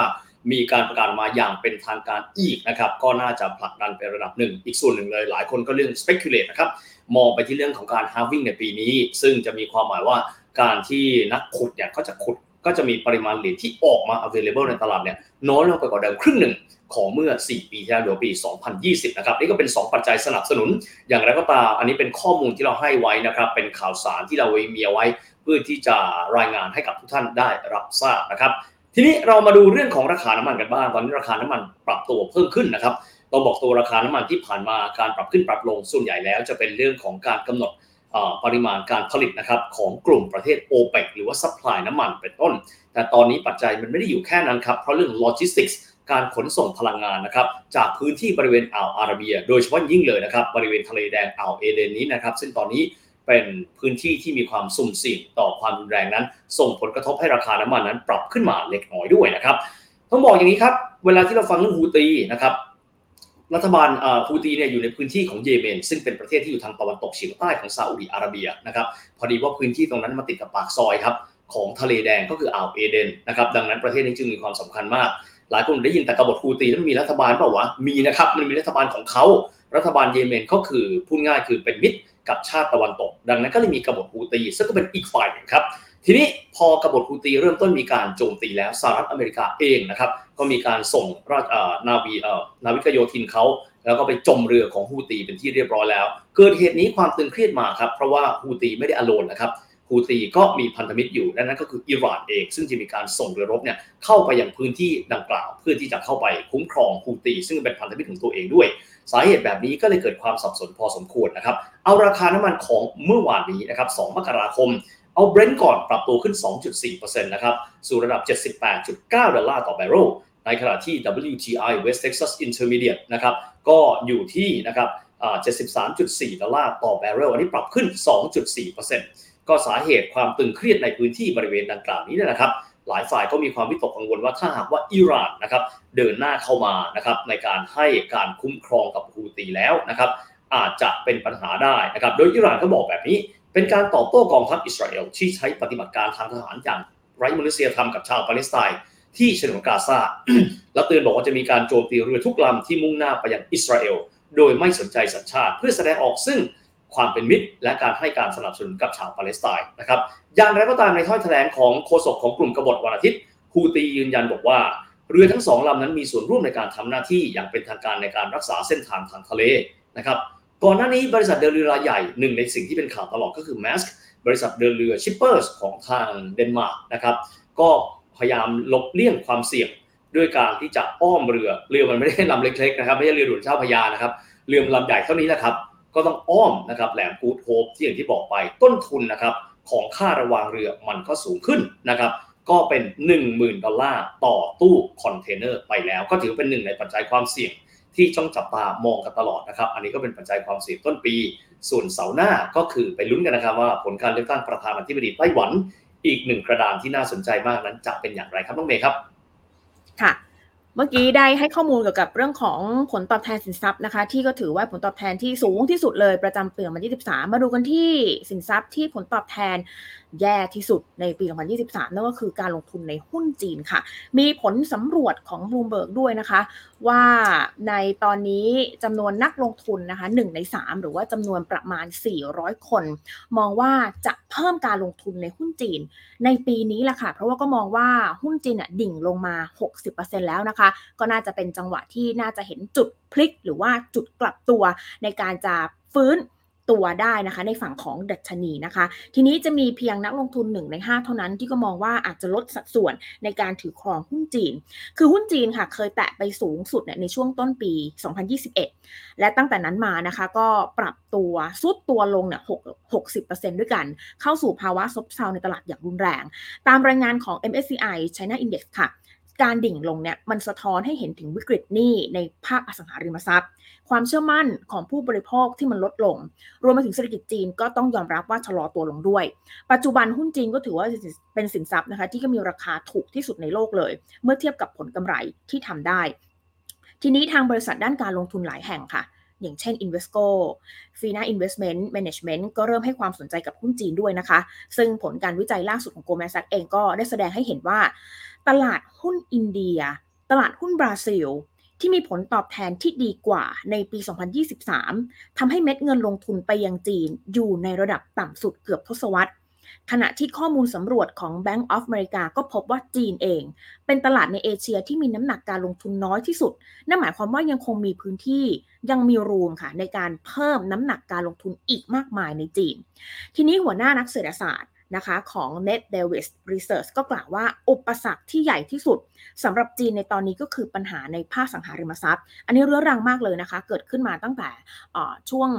มีการประกาศมาอย่างเป็นทางการอีกนะครับก็น่าจะผลักดันไประดับหนึ่ง อีกส่วนหนึ่งเลยหลายคนก็เรื่อง speculate นะครับมองไปที่เรื่องของการ halving ในปีนี้ ซึ่งจะมีความหมายว่าการที่นักขุดเนี่ยเขาจะขุด ก็จะมีปริมาณเหรียญที่ออกมา available ในตลาดเนี่ยน้อยลงไปกว่าเดิมครึ่งหนึ่งของเมื่อ 4 ปีที่แล้วเดี๋ยวปี 2020 นะครับนี่ก็เป็น 2 ปัจจัยสนับสนุน อย่างไรก็ตามอันนี้เป็นข้อมูลที่เราให้ไว้นะครับ เป็นข่าวสารที่เรามีเอาไว้ เพื่อที่จะรายงานให้กับทุกท่านได้รับทราบนะครับ ทีนี้เรามาดูเรื่องของราคาน้ำมันกันบ้างตอนนี้ราคาน้ำมันปรับตัวเพิ่มขึ้นนะครับเราบอกตัวราคาน้ำมันที่ผ่านมาการปรับขึ้นปรับลงส่วนใหญ่แล้วจะเป็นเรื่องของการกำหนด ปริมาณการผลิตนะครับของกลุ่มประเทศ o p e ปหรือว่า supply น้ำมันเป็นต้น แต่ตอนนี้ปัจจัยมันไม่ได้อยู่แค่นั้นครับ เพราะเรื่องโลจิสติกส์การขนส่งพลังงานนะครับจากพื้นที่บริเวณอ่าวอาระเบีย โดยเฉพาะยิ่งเลยนะครับบริเวณทะเลแดงอ่าวเอเดนนี้นะครับซึ่งตอนนี้เป็นพื้นที่ที่มีความสุ่มเสี่ยงต่อความรุนแรงนั้น ส่งผลกระทบให้ราคาน้ำมันนั้นปรับขึ้นมาเล็กน้อยด้วยนะครับ ต้องบอกอย่างนี้ครับ เวลาที่เราฟังเรื่องฮูตีนะครับ รัฐบาลฮูตีเนี่ยอยู่ในพื้นที่ของเยเมน ซึ่งเป็นประเทศที่อยู่ทางตะวันตกเฉียงใต้ของซาอุดิอาระเบียนะครับพอดีว่าพื้นที่ตรงนั้นมาติดกับปากซอยครับของทะเลแดงก็คืออ่าวเอเดนนะครับดังนั้นประเทศนี้จึงมีความสำคัญมาก หลายคนได้ยินแต่กบฏฮูตีนั้นมีรัฐบาลเปล่าวะมีนะครับมันมีรัฐบาลของเขารัฐบาลเยเมนก็คือพูดง่ายคือเป็นมิตรกับชาติตะวันตก ดังนั้นก็เลยมีกบฏฮูตีซึ่งก็เป็นอีกฝ่ายหนึ่งครับ ทีนี้พอกบฏฮูตีเริ่มต้นมีการโจมตีแล้วสหรัฐอเมริกาเองนะครับ ก็มีการส่งราชนาวีนาวิกโยธินเขาแล้วก็ไปจมเรือของฮูตีเป็นที่เรียบร้อยแล้ว เกิดเหตุนี้ความตึงเครียดมาครับ เพราะว่าฮูตีไม่ได้อโลนนะครับฮูตีก็มีพันธมิตรอยู่นั่นก็คืออิหร่านเอง ซึ่งจะมีการส่งเรือรบเนี่ยเข้าไปยังพื้นที่ดังกล่าว เพื่อที่จะเข้าไปคุ้มครองฮูตี ซึ่งเป็นพันธมิตรของตัวเองด้วย สาเหตุแบบนี้ก็เลยเกิดความสับสนพอสมควรนะครับเอาราคาน้ำมันของเมื่อวานนี้นะครับ 2 มกราคม เอาเบรนท์ก่อนปรับตัวขึ้น 2.4%นะครับสู่ระดับ 78.9 ดอลลาร์ต่อแบเรลในขณะที่ WTI West Texas Intermediate นะครับก็อยู่ที่นะครับ73.4 ดอลลาร์ต่อแบเรลอันนี้ปรับขึ้น 2.4%ก็สาเหตุความตึงเครียดในพื้นที่บริเวณดังกล่าวนี้นะครับ หลายฝ่ายก็มีความวิตกกังวลว่าถ้าหากว่าอิหร่านนะครับเดินหน้าเข้ามานะครับในการให้การคุ้มครองกับฮูตีแล้วนะครับอาจจะเป็นปัญหาได้นะครับ โดยอิหร่านก็บอกแบบนี้ เป็นการตอบโต้กองทัพอิสราเอลที่ใช้ปฏิบัติการทางทหารอย่างไร้มนุษยธรรมกับชาวปาเลสไตน์ที่ฉนวนกาซาและเตือนบอกว่าจะมีการโจมตีเรือทุกลำที่มุ่งหน้าไปยังอิสราเอลโดยไม่สนใจสัญชาติ เพื่อแสดงออกซึ่งความเป็นมิตร และการให้การสนับสนุนกับชาวปาเลสไตน์นะครับอย่างไรก็ตามในถ้อยแถลงของโฆษกของกลุ่มกบฏวันอาทิตย์ฮูตียืนยันบอกว่า เรือทั้งสองลำนั้นมีส่วนร่วมในการทำหน้าที่อย่างเป็นทางการในการรักษาเส้นทางทางทะเลนะครับ ก่อนหน้านี้บริษัทเดินเรือรายใหญ่หนึ่งในสิ่งที่เป็นข่าวตลอดก็คือ Maersk บริษัทเดินเรือ shippers ของทางเดนมาร์กนะครับก็พยายามหลบเลี่ยงความเสี่ยงด้วยการที่จะอ้อมเรือเรือมันไม่ได้ลำเล็กๆนะครับไม่ใช่เรือล่องเจ้าพระยานะครับเรือลำใหญ่เท่านี้แหละครับก็ต้องอ้อมนะครับแหลมกูดโฮปที่อย่างที่บอกไปต้นทุนนะครับของค่าระวางเรือมันก็สูงขึ้นนะครับก็เป็น 10,000 ดอลลาร์ต่อตู้คอนเทนเนอร์ไปแล้ว ก็ถือเป็นหนึ่งในปัจจัยความเสี่ยง ที่ต้องจับตามองกันตลอดนะครับ อันนี้ก็เป็นปัจจัยความเสี่ยงต้นปี ส่วนเสาร์หน้าก็คือไปลุ้นกันนะครับว่าผลการเลือกตั้งประธานาธิบดีไต้หวัน อีกหนึ่งกระดานที่น่าสนใจมากนั้นจะเป็นอย่างไรครับน้องเมย์ครับ ค่ะเมื่อกี้ได้ให้ข้อมูลเกี่ยวกับเรื่องของผลตอบแทนสินทรัพย์นะคะ ที่ก็ถือว่าผลตอบแทนที่สูงที่สุดเลยประจำปีวันที่ 13 มาดูกันที่สินทรัพย์ที่ผลตอบแทน แย่ที่สุดในปี 2023 นั่นก็คือการลงทุนในหุ้นจีนค่ะ มีผลสำรวจของ Bloomberg ด้วยนะคะ ว่าในตอนนี้จำนวนนักลงทุนนะคะ1ใน 3 หรือว่าจำนวนประมาณ 400 คน มองว่าจะเพิ่มการลงทุนในหุ้นจีน ในปีนี้แหละค่ะ เพราะว่าก็มองว่าหุ้นจีนดิ่งลงมา 60%แล้วนะคะ ก็น่าจะเป็นจังหวะที่น่าจะเห็นจุดพลิกหรือว่าจุดกลับตัวในการจะฟื้น ตัวได้นะคะในฝั่งของดัชนีนะคะ ทีนี้จะมีเพียงนักลงทุน 1 ใน 5 เท่านั้นที่ก็มองว่าอาจจะลดสัดส่วนในการถือครองหุ้นจีน คือหุ้นจีนค่ะเคยแตะไปสูงสุดในช่วงต้นปี 2021 และตั้งแต่นั้นมานะคะก็ปรับตัวซุดตัวลงเนี่ย60%ด้วยกัน เข้าสู่ภาวะซบเซาในตลาดอย่างรุนแรง ตามรายงานของ MSCI China Index ค่ะ การดิ่งลงเนี่ยมันสะท้อนให้เห็นถึงวิกฤตหนี้ในภาคอสังหาริมทรัพย์ ความเชื่อมั่นของผู้บริโภคที่มันลดลง รวมไปถึงเศรษฐกิจจีนก็ต้องยอมรับว่าชะลอตัวลงด้วย ปัจจุบันหุ้นจีนก็ถือว่าเป็นสินทรัพย์นะคะที่ก็มีราคาถูกที่สุดในโลกเลย เมื่อเทียบกับผลกำไรที่ทำได้ ทีนี้ทางบริษัทด้านการลงทุนหลายแห่งค่ะ อย่างเช่น Invesco Fina Investment Management ก็เริ่มให้ความสนใจกับหุ้นจีนด้วยนะคะ ซึ่งผลการวิจัยล่าสุดของ Goldman Sachs เองก็ได้แสดงให้เห็นว่า ตลาดหุ้นอินเดีย ตลาดหุ้นบราซิลที่มีผลตอบแทนที่ดีกว่าในปี 2023ทำให้เม็ดเงินลงทุนไปยังจีนอยู่ในระดับต่ำสุดเกือบทศวรรษ ขณะที่ข้อมูลสำรวจของ Bank of America ก็พบว่าจีนเอง เป็นตลาดในเอเชียที่มีน้ำหนักการลงทุนน้อยที่สุด นั่นหมายความว่ายังคงมีพื้นที่ยังมีรูมค่ะ ในการเพิ่มน้ำหนักการลงทุนอีกมากมายในจีน ทีนี้หัวหน้านักเศรษฐศาสตร์นะคะของ Net Davis Research ก็กล่าวว่าอุปสรรคที่ใหญ่ที่สุดสำหรับจีนในตอนนี้ก็คือปัญหาในภาคสังหาริมทรัพย์ อันนี้เรื้อรังมากเลยนะคะ เกิดขึ้นมาตั้งแต่ช่วง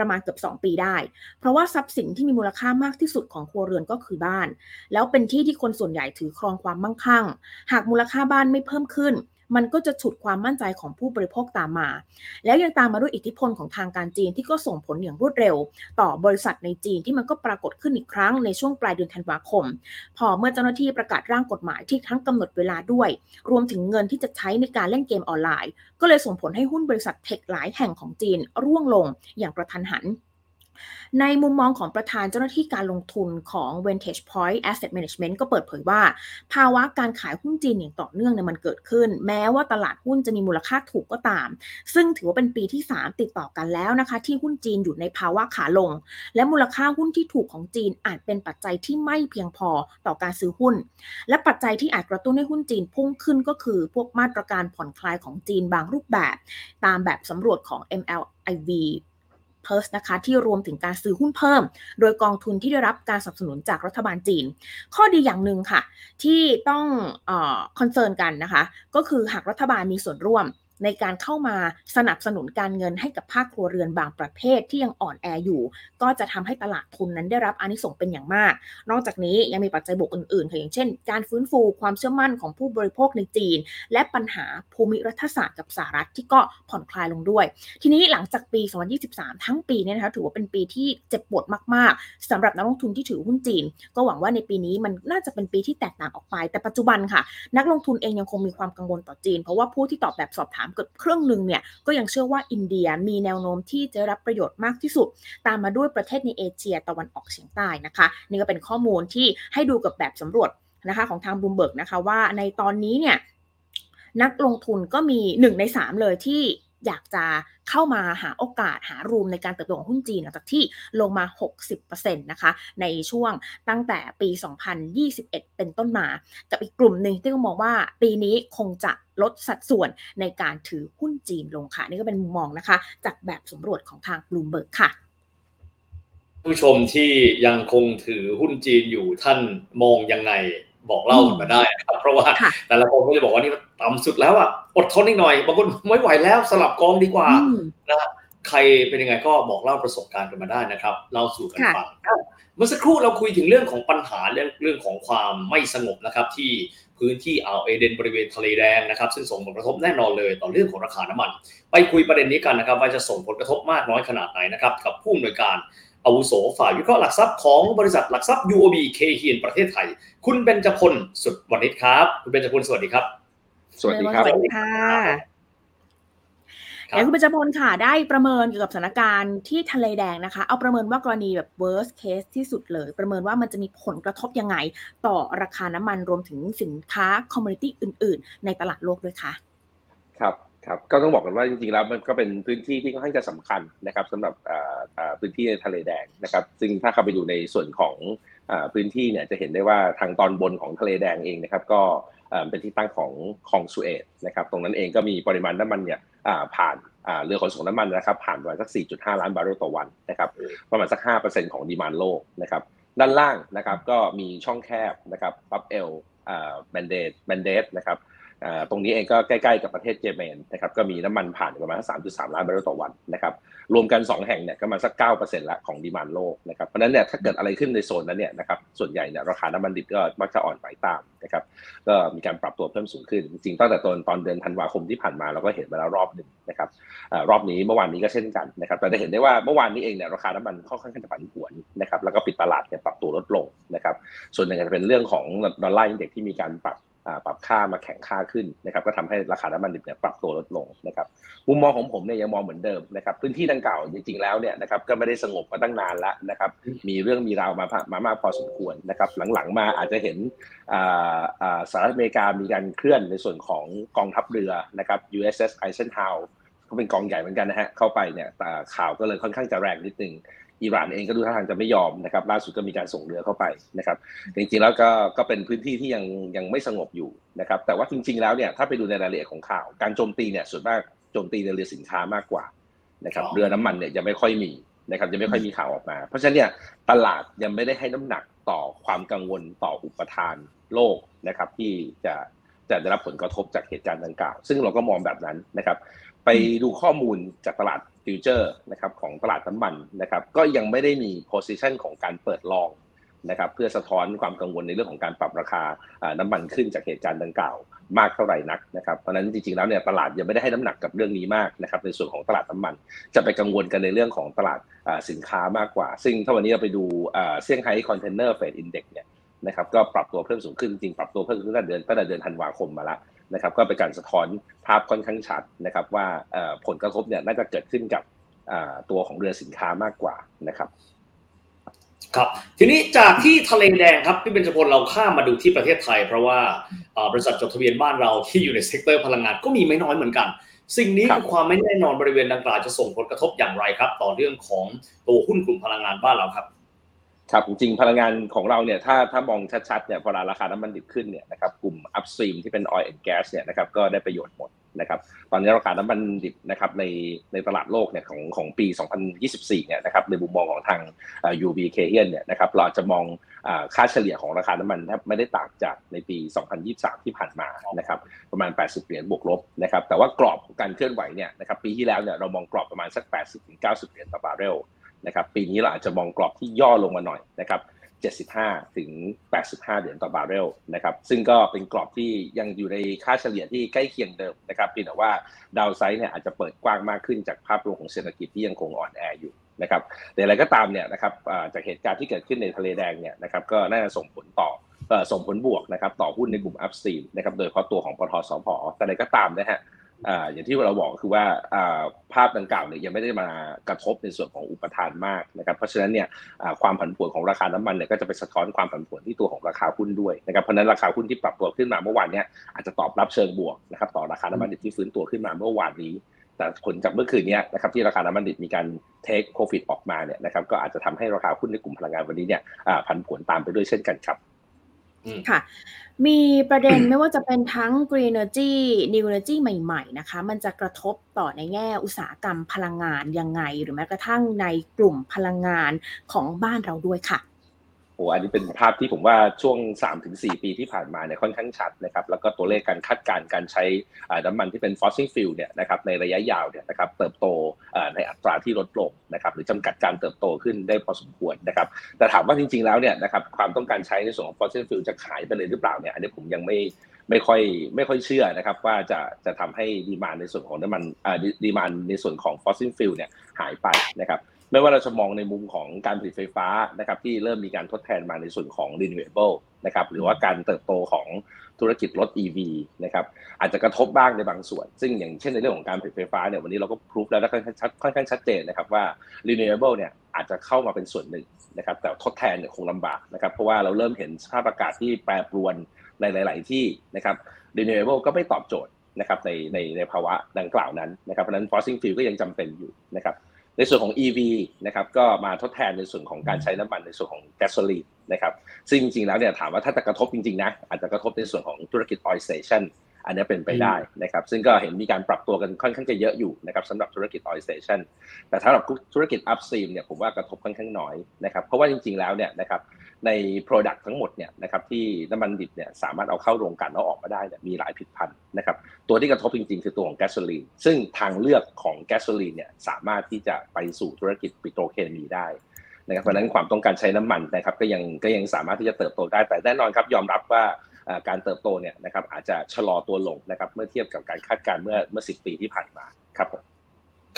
ประมาณเกือบ 2 ปีได้ เพราะว่าทรัพย์สินที่มีมูลค่ามากที่สุดของครัวเรือนก็คือบ้าน แล้วเป็นที่ที่คนส่วนใหญ่ถือครองความมั่งคั่ง หากมูลค่าบ้านไม่เพิ่มขึ้น มันก็จะฉุดความมั่นใจของผู้บริโภคตามมา แล้วยังตามมาด้วยอิทธิพลของทางการจีนที่ก็ส่งผลอย่างรวดเร็ว ต่อบริษัทในจีนที่มันก็ปรากฏขึ้นอีกครั้งในช่วงปลายเดือนธันวาคม พอเมื่อเจ้าหน้าที่ประกาศร่างกฎหมายที่ทั้งกำหนดเวลาด้วย รวมถึงเงินที่จะใช้ในการเล่นเกมออนไลน์ ก็เลยส่งผลให้หุ้นบริษัทเทคหลายแห่งของจีนร่วงลงอย่างกระทันหัน ในมุมมองของประธานเจ้าหน้าที่การลงทุนของ Vantage Point Asset Management ก็เปิดเผยว่า ภาวะการขายหุ้นจีนอย่างต่อเนื่องเนี่ยมันเกิดขึ้น แม้ว่าตลาดหุ้นจะมีมูลค่าถูกก็ตาม ซึ่งถือว่าเป็นปีที่ 3 ติดต่อกันแล้วนะคะ ที่หุ้นจีนอยู่ในภาวะขาลง และมูลค่าหุ้นที่ถูกของจีนอาจเป็นปัจจัยที่ไม่เพียงพอต่อการซื้อหุ้น และปัจจัยที่อาจกระตุ้นให้หุ้นจีนพุ่งขึ้นก็คือพวกมาตรการผ่อนคลายของจีนบางรูปแบบ ตามแบบสำรวจของ MLIV p u r s นะคะที่รวมถึงการซื้อหุ้นเพิ่ม โดยกองทุนที่ได้รับการสนับสนุนจากรัฐบาลจีน ข้อดีอย่างหนึ่งค่ะ ที่ต้องconcern กันนะคะ ก็คือหากรัฐบาลมีส่วนร่วม ในการเข้ามาสนับสนุนการเงินให้กับภาคครัวเรือนบางประเภทที่ยังอ่อนแออยู่ ก็จะทำให้ตลาดทุนนั้นได้รับอานิสงส์เป็นอย่างมาก นอกจากนี้ยังมีปัจจัยบวกอื่นๆค่ะอย่างเช่น การฟื้นฟูความเชื่อมั่นของผู้บริโภคในจีน และปัญหาภูมิรัฐศาสตร์กับสหรัฐที่ก็ผ่อนคลายลงด้วย ทีนี้หลังจากปี 2023 ทั้งปีเนี่ยนะคะถือว่าเป็นปีที่เจ็บปวดมากๆสำหรับนักลงทุนที่ถือหุ้นจีน ก็หวังว่าในปีนี้มันน่าจะเป็นปีที่แตกต่างออกไป แต่ปัจจุบันค่ะ นักลงทุนเองยังคงมีความกังวลต่อจีน เพราะว่าผู้ที่ตอบแบบสอบถามเกือบครึ่งหนึ่งเนี่ยก็ยังเชื่อว่าอินเดียมีแนวโน้มที่จะรับประโยชน์มากที่สุด ตามมาด้วยประเทศในเอเชียตะวันออกเฉียงใต้นะคะ นี่ก็เป็นข้อมูลที่ให้ดูกับแบบสำรวจนะคะของทางบูมเบิร์กนะคะว่าในตอนนี้เนี่ยนักลงทุนก็มี 1 ใน 3 เลยที่อยากจะเข้ามาหาโอกาสหารูมในการเติบโตของหุ้นจีนหลังจากที่ลงมา 60%นะคะในช่วงตั้งแต่ปี 2021 เป็นต้นมา กับอีกกลุ่มหนึ่งที่ก็มองว่าปีนี้คงจะ ลดสัดส่วนในการถือหุ้นจีนลงค่ะ นี่ก็เป็นมุมมองนะคะ จากแบบสำรวจของทางบลูเบิร์กค่ะผู้ชมที่ยังคงถือหุ้นจีนอยู่ท่านมองยังไงบอกเล่ามาได้นะครับ เพราะว่าแต่ละคนก็จะบอกว่านี่ต่ำสุดแล้วอะอดทนอีกหน่อยบางคนไม่ไหวแล้วสลับกองดีกว่านะใครเป็นยังไงก็บอกเล่าประสบการณ์กันมาได้นะครับเล่าสู่กันฟังเมื่อสักครู่เราคุยถึงเรื่องของปัญหาเรื่องเรื่องของความไม่สงบนะครับ ที่ พื้นที่อ่าวเอเดนบริเวณทะเลแดงนะครับซึ่งส่งผลกระทบแน่นอนเลยต่อเรื่องของราคาน้ำมัน ไปคุยประเด็นนี้กันนะครับว่าจะส่งผลกระทบมากน้อยขนาดไหนนะครับกับผู้อำนวยการอาวุโสฝ่ายวิเคราะห์หลักทรัพย์ของบริษัทหลักทรัพย์ UOB เคเฮียนประเทศไทย คุณเบญจพลสุดวันนิดครับ คุณเบญจพลสวัสดีครับ สวัสดีครับสวัสดีค่ะ เดี๋ยวคุณเบญจพลค่ะได้ประเมินเกี่ยวกับสถานการณ์ที่ทะเลแดงนะคะ เอาประเมินว่ากรณีแบบ worst case ที่สุดเลย ประเมินว่ามันจะมีผลกระทบยังไง ต่อราคาน้ำมันรวมถึงสินค้าคอมมูนิตี้อื่น ๆ ในตลาดโลกด้วยค่ะ ครับครับก็ต้องบอกกันว่าจริงๆแล้วมันก็เป็นพื้นที่ที่ค่อนข้างจะสำคัญนะครับสำหรับพื้นที่ในทะเลแดงนะครับ ซึ่งถ้าเข้าไปดูในส่วนของพื้นที่เนี่ยจะเห็นได้ว่าทางตอนบนของทะเลแดงเองนะครับ ก็เป็นที่ตั้งของคลองสุเอซนะครับ ตรงนั้นเองก็มีปริมาณน้ำมันเนี่ย ผ่านเรือขนส่งน้ำมันนะครับ ผ่านประมาณสัก 4.5 ล้านบาร์เรลต่อวันนะครับ ประมาณสัก 5%ของ demand โลกนะครับด้านล่างนะครับก็มีช่องแคบนะครับบับเอลแมนเดบแมนเดบนะครับ ตรงนี้เองก็ใกล้ๆกับประเทศเยเมนนะครับก็มีน้ำมันผ่านประมาณสามจุดสามล้านบาร์เรลต่อวันนะครับรวมกัน 2 แห่งเนี่ยก็มาสักเก้าเปอร์เซ็นต์ละของ demand โลกนะครับเพราะนั้นเนี่ยถ้าเกิดอะไรขึ้นในโซนนั้นเนี่ยนะครับส่วนใหญ่เนี่ยราคาน้ำมันดิบก็มักจะอ่อนไหวตามนะครับก็มีการปรับตัวเพิ่มสูงขึ้น จริงๆตั้งแต่ตอนตอนเดือนธันวาคมที่ผ่านมาเราก็เห็นมาแล้วรอบหนึ่งนะครับรอบนี้เมื่อวานนี้ก็เช่นกันนะครับแต่จะเห็นได้ว่าเมื่อวานนี้เองเนี่ยราคาน้ำมันค่อนข้างจะผันผวนนะครับแล้วก็ปิดตลาดเนี่ยปรับตัวลดลงนะครับส่วนหนึ่งจะเป็นเรื่องของดอลลาร์อินเด็กที่มีการปรับ ปรับค่ามาแข่งค่าขึ้นนะครับก็ทำให้ราคาน้ำมันดิบเนี่ยปรับตัวลดลงนะครับมุมมองของผมเนี่ยยังมองเหมือนเดิมนะครับพื้นที่ดังกล่าวจริงๆแล้วเนี่ยนะครับก็ไม่ได้สงบมาตั้งนานแล้วนะครับมีเรื่องมีราวมามามากพอสมควรนะครับหลังๆมาอาจจะเห็นสหรัฐอเมริกามีการเคลื่อนในส่วนของกองทัพเรือนะครับ USS Eisenhower ก็เป็นกองใหญ่เหมือนกันนะฮะเข้าไปเนี่ยข่าวก็เลยค่อนข้างจะแรงนิดนึง อิหร่านเองก็ดูท่าทางจะไม่ยอมนะครับล่าสุดก็มีการส่งเรือเข้าไปนะครับจริงๆแล้วก็ก็เป็นพื้นที่ที่ยังยังไม่สงบอยู่นะครับแต่ว่าจริง ๆแล้วเนี่ยถ้าไปดูในรายละเอียดของข่าว การโจมตีเนี่ยส่วนมากโจมตีในเรือสินค้ามากกว่านะครับเรือน้ำมันเนี่ยยังไม่ค่อยมีนะครับยังไม่ค่อยมีข่าวออกมา เพราะฉะนั้นเนี่ยตลาดยังไม่ได้ให้น้ำหนักต่อความกังวลต่ออุปทานโลกนะครับที่จะจะได้รับผลกระทบจากเหตุการณ์ดังกล่าว ซึ่งเราก็มองแบบนั้นนะครับ ไปดูข้อมูลจากตลาด future นะครับของตลาดน้ำมันนะครับก็ยังไม่ได้มี position ของการเปิด long นะครับเพื่อสะท้อนความกังวลในเรื่องของการปรับราคาน้ำมันขึ้นจากเหตุการณ์ดังกล่าวมากเท่าไหร่นักนะครับเพราะนั้นจริงๆแล้วเนี่ยตลาดยังไม่ได้ให้น้ำหนักกับเรื่องนี้มากนะครับในส่วนของตลาดน้ำมัน จะไปกังวลกันในเรื่องของตลาดสินค้ามากกว่า ซึ่งถ้าวันนี้เราไปดูเซี่ยงไฮ้ container freight index เนี่ยนะครับก็ปรับตัวเพิ่มสูงขึ้นจริงปรับตัวเพิ่มขึ้นตั้งแต่เดือนตั้งแต่เดือนธันวาคมมาแล้ว นะครับก็เป็นการสะท้อนภาพค่อนข้างชัดนะครับว่าผลกระทบเนี่ยน่าจะเกิดขึ้นกับตัวของเรือสินค้ามากกว่านะครับครับทีนี้จากที่ทะเลแดงครับพี่เบญจพลเราข้ามมาดูที่ประเทศไทย เพราะว่าบริษัทจดทะเบียนบ้านเราที่อยู่ใน sector พลังงานก็มีไม่น้อยเหมือนกัน สิ่งนี้คือความไม่แน่นอนบริเวณดังกล่าวจะส่งผลกระทบอย่างไรครับ ต่อเรื่องของตัวหุ้นกลุ่มพลังงานบ้านเราครับ ครับจริงพลังงานของเราเนี่ยถ้าถ้ามองชัดๆเนี่ยพอราคาน้ำมันดิบขึ้นเนี่ยนะครับกลุ่ม upstream ที่เป็น oil and gas เนี่ยนะครับก็ได้ประโยชน์หมดนะครับตอนนี้ราคาน้ำมันดิบนะครับในในตลาดโลกเนี่ยของของปี 2024 เนี่ยนะครับในมุมมองของทาง UB k a h i a n เนี่ยนะครับเราจะมองค่าเฉลี่ยของราคาน้ำมันแทบไม่ได้ต่างจากในปี 2023 ที่ผ่านมานะครับประมาณ 80 เหรียญบวกลบนะครับแต่ว่ากรอบการเคลื่อนไหวเนี่ยนะครับปีที่แล้วเนี่ยเรามองกรอบประมาณสัก 80-90 เหรียญต่อบาร์เรล นะครับปีนี้เราอาจจะมองกรอบที่ย่อลงมาหน่อยนะครับ75 ถึง 85 เหรียญต่อบาร์เรลนะครับซึ่งก็เป็นกรอบที่ยังอยู่ในค่าเฉลี่ยที่ใกล้เคียงเดิมนะครับเพียงแต่ว่า downside เนี่ยอาจจะเปิดกว้างมากขึ้นจากภาพรวมของเศรษฐกิจที่ยังคงอ่อนแออยู่นะครับแต่อะไรก็ตามเนี่ยนะครับจากเหตุการณ์ที่เกิดขึ้นในทะเลแดงเนี่ยนะครับก็น่าจะส่งผลต่อส่งผลบวกนะครับต่อหุ้นในกลุ่ม upstream นะครับโดยเฉพาะตัวของปตท.สผ.แต่อะไรก็ตามนะฮะ อย่างที่เราบอกคือว่าภาพดังกล่าวเนี่ยยังไม่ได้มากระทบในส่วนของอุปทานมากนะครับเพราะฉะนั้นเนี่ยความผันผวนของราคาน้ำมันเนี่ยก็จะไปสะท้อนความผันผวนที่ตัวของราคาหุ้นด้วยนะครับเพราะนั้นราคาหุ้นที่ปรับตัวขึ้นมาเมื่อวานนี้อาจจะตอบรับเชิงบวกนะครับต่อราคาน้ำมันดิบที่ฟื้นตัวขึ้นมาเมื่อวานนี้ แต่ผลจากเมื่อคืนนี้นะครับที่ราคาน้ำมันดิบมีการ take profit ออกมาเนี่ยนะครับก็อาจจะทำให้ราคาหุ้นในกลุ่มพลังงานวันนี้เนี่ยผันผวนตามไปด้วยเช่นกันครับ ค่ะ มีประเด็นไม่ว่าจะเป็นทั้ง Green Energy New Energy ใหม่ๆ นะคะ มันจะกระทบต่อในแง่อุตสาหกรรมพลังงานยังไง หรือแม้กระทั่งในกลุ่มพลังงานของบ้านเราด้วยค่ะ โอ้อันนี้เป็นภาพที่ผมว่าช่วง 3-4 ปีที่ผ่านมาเนี่ยค่อนข้างชัดนะครับแล้วก็ตัวเลขการคาดการณ์การใช้น้ำมันที่เป็น fossil fuel เนี่ยนะครับในระยะยาวเนี่ยนะครับเติบโตในอัตราที่ลดลงนะครับหรือจำกัดการเติบโตขึ้นได้พอสมควรนะครับแต่ถามว่าจริง ๆแล้วเนี่ยนะครับความต้องการใช้ในส่วนของ fossil fuel จะขายไปเลยหรือเปล่าเนี่ยอันนี้ผมยังไม่ไม่ค่อยไม่ค่อยเชื่อนะครับว่าจะจะทำให้ดีมานในส่วนของน้ำมันดีมานในส่วนของ fossil fuel เนี่ยหายไปนะครับ ไม่ว่าเราจะมองในมุมของการผลิตไฟฟ้านะครับที่เริ่มมีการทดแทนมาในส่วนของ renewable นะครับหรือว่าการเติบโตของธุรกิจรถ EV นะครับอาจจะกระทบบ้างในบางส่วน ซึ่งอย่างเช่นในเรื่องของการผลิตไฟฟ้าเนี่ยวันนี้เราก็พิสูจแล้วค่อนข้างชัดค่อนข้างชัดเจนนะครับว่า renewable เนี่ยอาจจะเข้ามาเป็นส่วนหนึ่งนะครับแต่ทดแทนเนี่ยคงลำบากนะครับเพราะว่าเราเริ่มเห็นสภาพอากาศที่แปรปรวนในหลาย ๆ ที่นะครับ renewable ก็ไม่ตอบโจทย์นะครับในในในภาวะดังกล่าวนั้นนะครับเพราะนั้น fossil fuel ก็ยังจำเป็นอยู่นะครับ ในส่วนของ EV นะครับก็มาทดแทนในส่วนของการใช้น้ำมันในส่วนของแก๊สโซลีนนะครับซึ่งจริงๆแล้วเนี่ยถามว่าถ้าจะกระทบจริงๆนะอาจจะกระทบในส่วนของธุรกิจ oil station อันนี้เป็นไปได้นะครับ ซึ่งก็เห็นมีการปรับตัวกันค่อนข้างจะเยอะอยู่นะครับสำหรับธุรกิจ oil station แต่ถ้าเราธุรกิจ upstream เนี่ยผมว่ากระทบค่อนข้างน้อยนะครับ เพราะว่าจริงๆแล้วเนี่ยนะครับใน Product ทั้งหมดเนี่ยนะครับที่น้ำมันดิบเนี่ยสามารถเอาเข้าโรงกลั่นแล้วออกมาได้เนี่ยมีหลายผลิตภัณฑ์นะครับตัวที่กระทบจริงๆ คือตัวของแก๊สโซลีนซึ่งทางเลือกของแก๊สโซลีนเนี่ยสามารถที่จะไปสู่ธุรกิจปิโตรเคมีได้นะครับเพราะนั้นความต้องการใช้น้ำมันนะครับก็ยังก็ยังสามารถที่จะเติบโตได้แต่แน่นอนครับยอมรับว่า การเติบโตเนี่ยนะครับอาจจะชะลอตัวลงนะครับเมื่อเทียบกับการคาดการณ์เมื่อเมื่อสิบปีที่ผ่านมาครับผม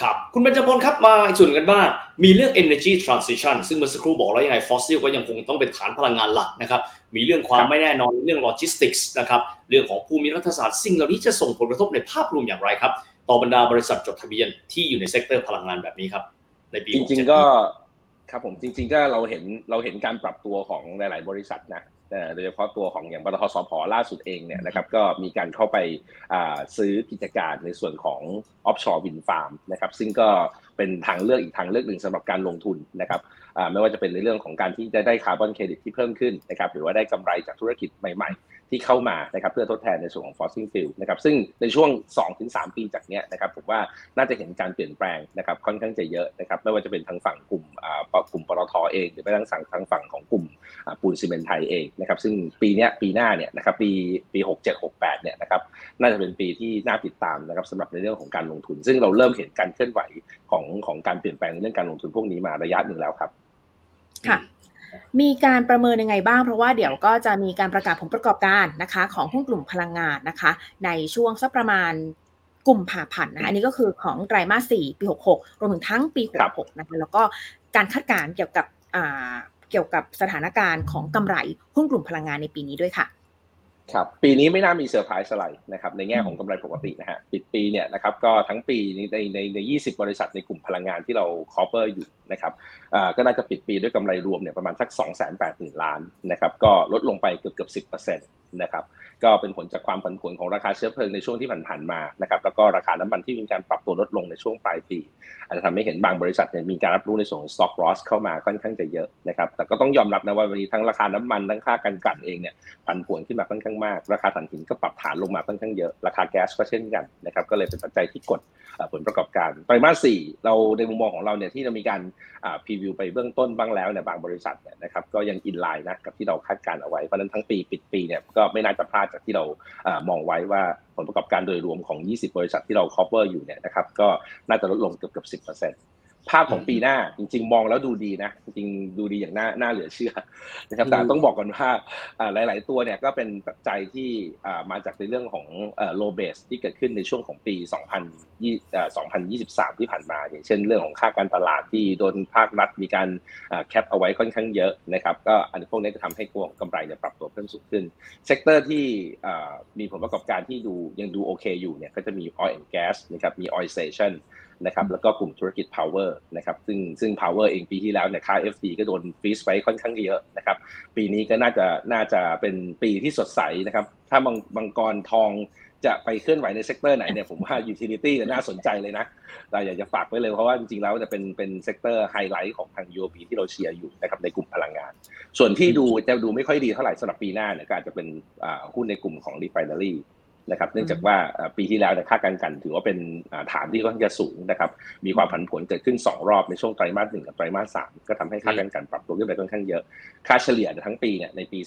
ครับ คุณบรรจพลครับมาอีกส่วนกันบ้างมีเรื่อง energy transition ซึ่งเมื่อสักครู่บอกแล้วยังไง fossil ก็ยังคงต้องเป็นฐานพลังงานหลักนะครับ มีเรื่องความไม่แน่นอนเรื่อง logistics นะครับเรื่องของภูมิรัฐศาสตร์สิ่งเหล่านี้จะส่งผลกระทบในภาพรวมอย่างไรครับ ต่อบรรดาบริษัทจดทะเบียนที่อยู่ใน sector พลังงานแบบนี้ครับในปีจริงๆก็ครับผมจริง ๆ ก็เราเห็นเราเห็นการปรับตัวของหลาย ๆ บริษัทนะ โดยเฉพาะตัวของอย่างปตท.สผ.ล่าสุดเองเนี่ยนะครับก็มีการเข้าไปซื้อกิจการในส่วนของ offshore wind farm นะครับซึ่งก็เป็นทางเลือกอีกทางเลือกหนึ่งสำหรับการลงทุนนะครับไม่ว่าจะเป็นในเรื่องของการที่จะได้คาร์บอนเครดิตที่เพิ่มขึ้นนะครับหรือว่าได้กำไรจากธุรกิจใหม่ ที่เข้ามานะครับเพื่อทดแทนในส่วนของ fossil fuel นะครับซึ่งในช่วง 2-3 ปีจากนี้นะครับผมว่าน่าจะเห็นการเปลี่ยนแปลงนะครับค่อนข้างจะเยอะนะครับไม่ว่าจะเป็นทางฝั่งกลุ่มกลุ่มปตทเอง หรือแม้กระทั่งทางฝั่งของกลุ่มปูนซีเมนต์ไทยเองนะครับซึ่งปีนี้ปีหน้าเนี่ยนะครับปีปี 67-68เนี่ยนะครับน่าจะเป็นปีที่น่าติดตามนะครับสำหรับในเรื่องของการลงทุน ซึ่งเราเริ่มเห็นการเคลื่อนไหวของของการเปลี่ยนแปลงในเรื่องการลงทุนพวกนี้มาระยะหนึ่งแล้วครับค่ะ มีการประเมินยังไงบ้าง เพราะว่าเดี๋ยวก็จะมีการประกาศผลประกอบการนะคะ ของหุ้นกลุ่มพลังงานนะคะ ในช่วงสักประมาณกุมภาพันธ์นะ อันนี้ก็คือของไตรมาสสี่ปี66รวมถึงทั้งปี66นะคะแล้วก็การคาดการณ์เกี่ยวกับเกี่ยวกับสถานการณ์ของกำไรหุ้นกลุ่มพลังงานในปีนี้ด้วยค่ะ ครับปีนี้ไม่น่ามีเซอร์ไพรส์อะไรนะครับในแง่ของกำไรปกตินะฮะปิดปีเนี่ยนะครับก็ทั้งปีในในใน 20 บริษัทในกลุ่มพลังงานที่เรา cover อยู่นะครับอ่าก็น่าจะปิดปีด้วยกำไรรวมเนี่ยประมาณสัก 2 8 0 0 0 0 ล้านนะครับก็ลดลงไปเกือบเกือบ10%น นะครับก็เป็นผลจากความผันผวนของราคาเชื้อเพลิงในช่วงที่ผ่านๆมานะครับแล้วก็ราคาน้ำมันที่มีการปรับตัวลดลงในช่วงปลายปี อาจจะทำให้เห็นบางบริษัทเนี่ยมีการรับรู้ในส่วนของ stock loss เข้ามาค่อนข้างจะเยอะนะครับแต่ก็ต้องยอมรับนะว่าวันนี้ทั้งราคาน้ำมันทั้งค่าการกลั่นเองเนี่ยผันผวนขึ้นมาค่อนข้างมาก ราคาถ่านหินก็ปรับฐานลงมาค่อนข้างเยอะราคาแก๊สก็เช่นกันนะครับก็เลยเป็นปัจจัยที่กดผลประกอบการไตรมาสสี่เราในมุมมองของเราเนี่ยที่เรามีการพรีวิวไปเบื้องต้นบ้างแล้วเนี่ยบางบริษัทเนี่ยนะครับก็ยังอินไลน์นะกับที่เราคาดการเอาไว้เพราะนั้นทั้งปีปิดปีเนี่ยก็็ไม่น่าจะพลาดจากที่เรามองไว้ว่าผลประกอบการโดยรวมของ 20 บริษัทที่เรา cover อยู่เนี่ยนะครับก็น่าจะลดลงเกือบเกือบ10% ภาพของปีหน้าจริง ๆ มองแล้วดูดีนะจริงๆดูดีอย่างน่าน่าเหลือเชื่อนะครับแต่ต้องบอกก่อนว่าหลาย ๆ ตัวเนี่ยก็เป็นปัจจัยที่มาจากในเรื่องของ low base ที่เกิดขึ้นในช่วงของปี 2023 ที่ผ่านมา อย่างเช่นเรื่องของค่าการตลาดที่โดนภาครัฐมีการ cap เอาไว้ค่อนข้างเยอะนะครับก็อันพวกนี้จะทำให้ตัวกำไรเนี่ยปรับตัวเพิ่มสูงขึ้น sector ที่มีผลประกอบการที่ดูยังดูโอเคอยู่เนี่ยก็จะมี oil and gas นะครับมี oil station นะครับแล้วก็กลุ่มธุรกิจ power นะครับซึ่งซึ่ง power เองปีที่แล้วเนี่ยค่า Ft ก็โดน freeze ไว้ค่อนข้างเยอะนะครับปีนี้ก็น่าจะน่าจะเป็นปีที่สดใสนะครับถ้าบางบางกองทุนจะไปเคลื่อนไหวใน sector ไหนเนี่ยผมว่า utility จะน่าสนใจเลยนะเราอยากจะฝากไว้เลยเพราะว่าจริงๆแล้วจะเป็นเป็น sector highlight ของทาง UOB ที่เราเชียร์อยู่นะครับในกลุ่มพลังงาน ส่วนที่ดูจะดูไม่ค่อยดีเท่าไหร่สำหรับปีหน้าเนี่ยก็อาจจะเป็นหุ้นในกลุ่มของ refinery นะครับเนื่องจากว่าปีที่แล้วค่าการกลั่นถือว่าเป็นฐานที่ค่อนข้างจะสูงนะครับมีความผันผวนเกิดขึ้น 2 รอบในช่วงไตรมาสหนึ่งกับไตรมาสสามก็ทำให้ค่าการกลั่นปรับตัวขึ้นไปค่อนข้างเยอะ ค่าเฉลี่ยทั้งปีเนี่ยในปี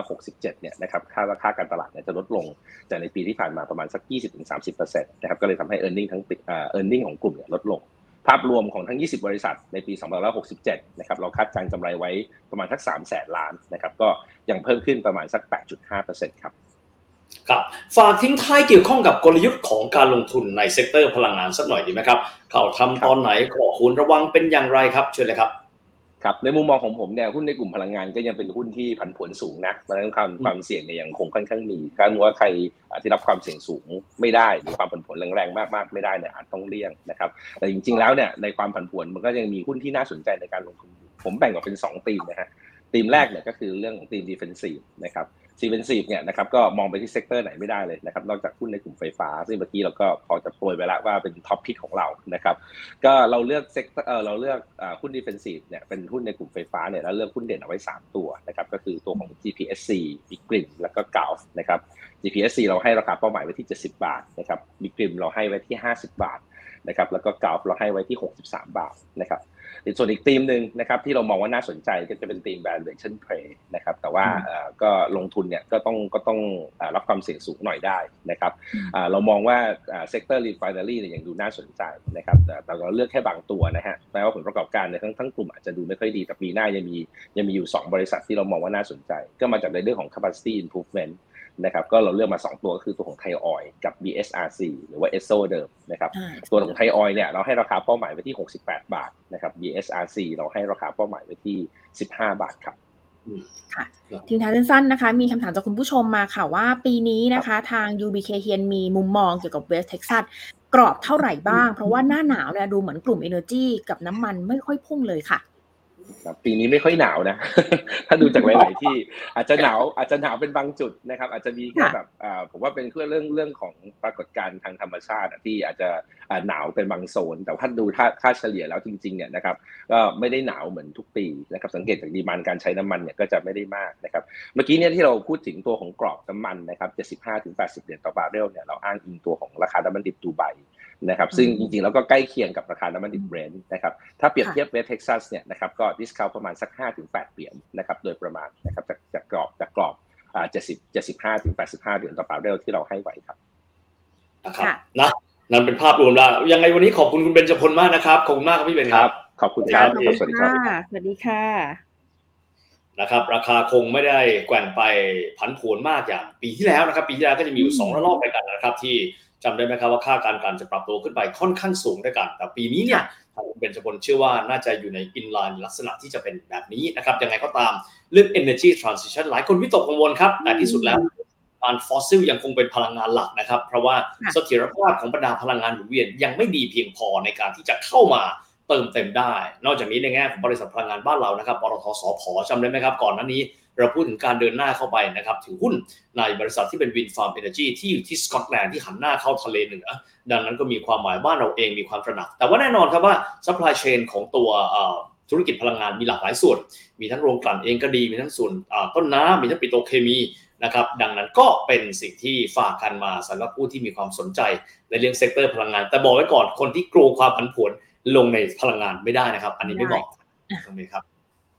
2567 เนี่ยนะครับค่าราคาการตลาดเนี่ยจะลดลงจากในปีที่ผ่านมาประมาณสัก 20-30%นะครับก็เลยทำให้ e a r n i n g ทั้งปีเอ่อ e a r n i n g ของกลุ่มเนี่ยลดลงภาพรวมของทั้ง 20 บริษัทในปี 2567 นะครับ เราคาดการณ์กำไรไว้ประมาณสัก 3 แสนล้านนะครับ ก็ยังเพิ่มขึ้นประมาณสัก 8.5%ครับ ครับฝากทิ้งท้ายเกี่ยวข้องกับกลยุทธ์ของการลงทุนใน sector พลังงานสักหน่อยดีไหมครับ เข้าทำตอนไหนข้อควรระวังเป็นอย่างไรครับเชิญเลยครับครับในมุมมองของผมเนี่ยหุ้นในกลุ่มพลังงานก็ยังเป็นหุ้นที่ผันผวนสูงนะเพราะฉะนั้นความความเสี่ยงเนี่ยยังคงค่อนข้างมีถ้าว่าใครที่รับความเสี่ยงสูงไม่ได้หรือความผันผวนแรงๆมากๆไม่ได้เนี่ยอาจต้องเลี่ยงนะครับแต่จริงๆแล้วเนี่ยในความผันผวนมันก็ยังมีหุ้นที่น่าสนใจในการลงทุนผมแบ่งออกเป็น2ธีมนะฮะธีมแรกเนี่ยก็คือเรื่องของธีม defensive นะครับ defensive เนี่ยนะครับก็มองไปที่ sector ไหนไม่ได้เลยนะครับนอกจากหุ้นในกลุ่มไฟฟ้า ซึ่งเมื่อกี้เราก็พอจะโปรยไปแล้วว่าเป็น top pick ของเรานะครับก็เราเลือก sector เอเราเลือกหุ้น defensive เนี่ยเป็นหุ้นในกลุ่มไฟฟ้าเนี่ยแล้วเลือกหุ้นเด่นเอาไว้ 3 ตัวนะครับก็คือตัวของ GPSC BGRIM แล้วก็ GULF นะครับ GPSC เราให้ราคาเป้าหมายไว้ที่ 70 บาทนะครับ BGRIM เราให้ไว้ที่ 50 บาทนะครับแล้วก็ GULF เราให้ไว้ที่ 63 บาทนะครับ ส่วนอีกธีมหนึ่งนะครับที่เรามองว่าน่าสนใจก็จะเป็นธีม valuation play นะครับแต่ว่าก็ลงทุนเนี่ยก็ต้องก็ต้องรับความเสี่ยงสูงหน่อยได้นะครับเรามองว่าเซกเตอร์ refinery เนี่ยยังดูน่าสนใจนะครับแต่เราเลือกแค่บางตัวนะฮะแปลว่าผลประกอบการในทั้งทั้งกลุ่มอาจจะดูไม่ค่อยดีแต่ปีหน้ายังมียังมีอยู่ 2 บริษัทที่เรามองว่าน่าสนใจ ก็มาจากในเรื่องของ capacity improvement นะครับก็เราเลือกมา 2 ตัวก็คือตัวของไทยออยกับ BSRC หรือว่า ESSO เดิมนะครับตัวของไทยออยเนี่ยเราให้ราคาเป้าหมายไว้ที่ 68 บาทนะครับ BSRC เราให้ราคาเป้าหมายไว้ที่ 15 บาทครับค่ะทิ้งท้ายสั้นๆนะคะ มีคำถามจากคุณผู้ชมมาค่ะว่าปีนี้นะคะทาง UBK เฮียนมีมุมมองเกี่ยวกับเวสเท็กซัสกรอบเท่าไหร่บ้าง เพราะว่าหน้าหนาวเนี่ยดูเหมือนกลุ่ม Energy กับน้ำมันไม่ค่อยพุ่งเลยค่ะ ปีนี้ไม่ค่อยหนาวนะ ถ้าดูจากหลาย ๆ ที่อาจจะหนาวอาจจะหนาวเป็นบางจุดนะครับ อาจจะมีแค่แบบผมว่าเป็นเรื่องเรื่องของปรากฏการณ์ทางธรรมชาติที่อาจจะหนาวเป็นบางโซน แต่ถ้าดูถ้าค่าเฉลี่ยแล้วจริง ๆ เนี่ยนะครับก็ไม่ได้หนาวเหมือนทุกปีนะครับสังเกตจาก demand การใช้น้ำมันเนี่ยก็จะไม่ได้มากนะครับเมื่อกี้เนี่ยที่เราพูดถึงตัวของกรอบน้ำมันนะครับ75-80 เหรียญต่อบาร์เรลเนี่ยเราอ้างอิงตัวของราคาน้ำมันดิบดูไบ นะครับซึ่งจริงๆ แล้วก็ใกล้เคียงกับราคาน้ำมันดิบเบรนท์นะครับถ้าเปรียบเทียบ West Texas เนี่ยนะครับก็ discount ประมาณสัก 5-8 เหรียญนะครับโดยประมาณนะครับจากจากกรอบจากกรอบอ่า70 75ถึง85เหรียญต่อบาร์เรลที่เราให้ไว้ครับนะครับนะนั่นเป็นภาพรวมแล้ว ยังไงวันนี้ขอบคุณคุณเบนจพลมากนะครับ ขอบคุณมากครับพี่เบนครับ ขอบคุณครับ สวัสดีครับสวัสดีค่ะนะครับ ราคาคงไม่ได้แกว่งไปผันผวนมากอย่างปีที่แล้วนะครับ ปีที่แล้วก็จะมีอยู่สองระลอกไปกันนะครับที่ จำได้ไหมครับว่าค่าการกันจะปรับตัวขึ้นไปค่อนข้างสูงด้วยกัน แต่ปีนี้เนี่ยทางเบนจพลเชื่อว่าน่าจะอยู่ในอินไลน์ลักษณะที่จะเป็นแบบนี้นะครับยังไงก็ตามเรื่อง energy transition หลายคนวิตกกังวลครับแต่ที่สุดแล้วงานฟอสซิลยังคงเป็นพลังงานหลักนะครับ เพราะว่าค่ะเสถียรภาพของบรรดาพลังงานหมุนเวียนยังไม่ดีเพียงพอในการที่จะเข้ามาเติมเต็มได้ นอกจากนี้ในแง่ของบริษัทพลังงานบ้านเรานะครับปตทสพจำได้ไหมครับก่อนหน้านี้ เราพูดถึงการเดินหน้าเข้าไปนะครับถือหุ้นในบริษัทที่เป็น wind farm energy ที่อยู่ที่สกอตแลนด์ที่หันหน้าเข้าทะเลเหนือ ดังนั้นก็มีความหมายบ้านเราเองมีความตระหนัก แต่ว่าแน่นอนครับว่า supply chain ของตัวเอ่อธุรกิจพลังงานมีหลากหลายส่วน มีทั้งโรงกลั่นเองก็ดี มีทั้งส่วนอ่าต้นน้ำมีทั้งปิโตรเคมีนะครับ ดังนั้นก็เป็นสิ่งที่ฝากกันมาสำหรับผู้ที่มีความสนใจในเรื่อง sector พลังงาน แต่บอกไว้ก่อนคนที่กลัวความผันผวนลงในพลังงานไม่ได้นะครับ อันนี้ไม่บอกตรงนี้ครับ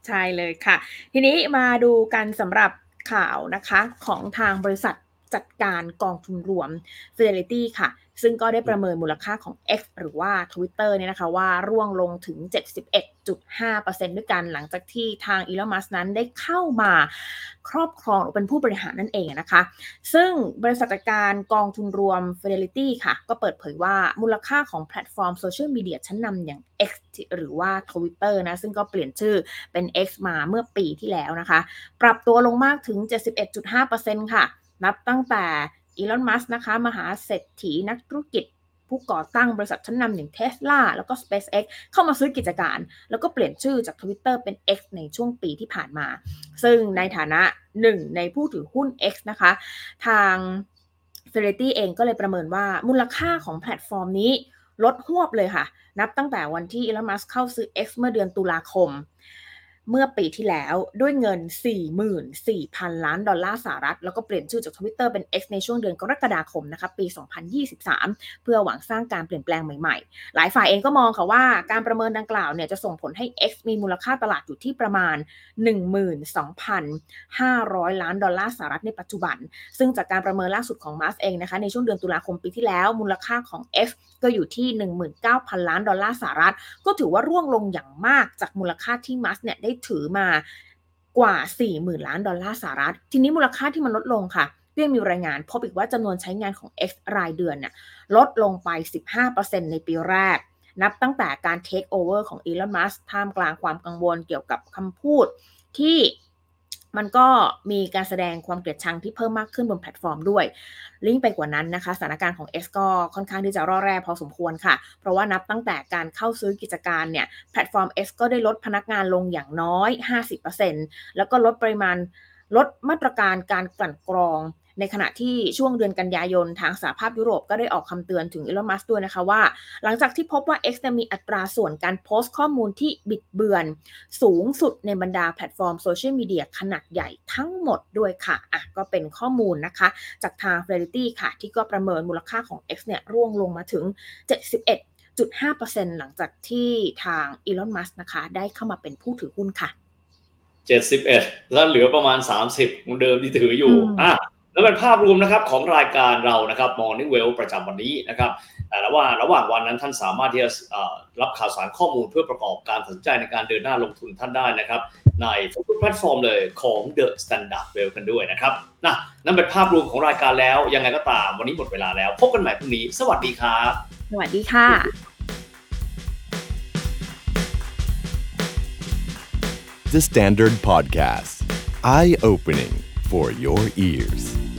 ใช่เลยค่ะ ทีนี้มาดูกันสำหรับข่าวนะคะของทางบริษัทจัดการกองทุนรวม Fidelity ค่ะ ซึ่งก็ได้ประเมินมูลค่าของ X หรือว่า Twitter เนี่ยนะคะว่าร่วงลงถึง 71.5%ด้วยกันหลังจากที่ทางอีลอนมัสก์นั้นได้เข้ามาครอบครองหรือเป็นผู้บริหารนั่นเองนะคะ ซึ่งบริษัทการกองทุนรวม Fidelity ค่ะ ก็เปิดเผยว่ามูลค่าของแพลตฟอร์มโซเชียลมีเดียชั้นนำอย่าง X หรือว่า Twitter นะ ซึ่งก็เปลี่ยนชื่อเป็น X มาเมื่อปีที่แล้วนะคะ ปรับตัวลงมากถึง 71.5%ค่ะ นับตั้งแต่ อีลอน มัสก์นะคะ มหาเศรษฐีนักธุรกิจผู้ก่อตั้งบริษัทชั้นนำอย่าง Tesla แล้วก็ SpaceX เข้ามาซื้อกิจการ แล้วก็เปลี่ยนชื่อจาก Twitter เป็น X ในช่วงปีที่ผ่านมา ซึ่งในฐานะหนึ่งในผู้ถือหุ้น X นะคะ ทาง f i d e l i t y เองก็เลยประเมินว่ามูลค่าของแพลตฟอร์มนี้ลดหวบเลยค่ะ นับตั้งแต่วันที่อีลอน มัสเข้าซื้อ X เมื่อเดือนตุลาคม เมื่อปีที่แล้วด้วยเงิน 44,000 ล้านดอลลาร์สหรัฐ แล้วก็เปลี่ยนชื่อจาก Twitter เป็น X ในช่วงเดือนกรกฎาคมนะคะปี 2023 เพื่อหวังสร้างการเปลี่ยนแปลงใหม่ๆ หลายฝ่ายเองก็มองค่ะว่าการประเมินดังกล่าวเนี่ยจะส่งผลให้ X มีมูลค่าตลาดอยู่ที่ประมาณ 12,500 ล้านดอลลาร์สหรัฐในปัจจุบัน ซึ่งจากการประเมินล่าสุดของมัสก์เองนะคะในช่วงเดือนตุลาคมปีที่แล้ว มูลค่าของ X ก็อยู่ที่ 19,000 ล้านดอลลาร์สหรัฐ ก็ถือว่าร่วงลงอย่างมากจากมูลค่าที่มัสก์เนี่ยได้ถือมากว่า 40,000 ล้านดอลลาร์สหรัฐ ทีนี้มูลค่าที่มันลดลงค่ะก็ยังมีรายงานพบอีกว่าจำนวนใช้งานของ X รายเดือนน่ะลดลงไป 15%ในปีแรก นับตั้งแต่การเทคโอเวอร์ของอีลอนมัสก์ท่ามกลางความกังวลเกี่ยวกับคำพูดที่ มันก็มีการแสดงความเกลียดชังที่เพิ่มมากขึ้นบนแพลตฟอร์มด้วย ยิ่งไปกว่านั้นนะคะสถานการณ์ของ X ก็ค่อนข้างที่จะร่อแร่พอสมควรค่ะ เพราะว่านับตั้งแต่การเข้าซื้อกิจการเนี่ยแพลตฟอร์ม X ก็ได้ลดพนักงานลงอย่างน้อย 50%แล้วก็ลดปริมาณลดมาตรการการกลั่นกรอง ในขณะที่ช่วงเดือนกันยายนทางสหภาพยุโรปก็ได้ออกคำเตือนถึงอีลอนมัสก์ด้วยนะคะว่า หลังจากที่พบว่า X เนี่ยมีอัตราส่วนการโพสต์ข้อมูลที่บิดเบือน สูงสุดในบรรดาแพลตฟอร์มโซเชียลมีเดียขนาดใหญ่ทั้งหมดด้วยค่ะอะ ก็เป็นข้อมูลนะคะ จากทาง f i d e l i t y ค่ะ ที่ก็ประเมินมูลค่าของ X เนี่ยร่วงลงมาถึง 71.5%หลังจากที่ทางอีลอนมัสนะคะ ได้เข้ามาเป็นผู้ถือหุ้นค่ะ 71 แล้วเหลือประมาณ 30ของเดิมที่ถืออยู่อืมอะ แล้วเป็นภาพรวมนะครับของรายการเรานะครับ Morning Well ประจำวันนี้นะครับแต่ละว่าระหว่างวันนั้นท่านสามารถที่จะเอ่อรับข่าวสารข้อมูลเพื่อประกอบการตัดสินใจในการเดินหน้าลงทุนท่านได้นะครับ ในทุกแพลตฟอร์มเลยของ The Standard Well กันด้วยนะครับนะนั่นเป็นภาพรวมของรายการแล้วยังไงก็ตามวันนี้หมดเวลาแล้ว พบกันใหม่พรุ่งนี้ สวัสดีครับ สวัสดีค่ะ The Standard Podcast. Eye opening for your ears.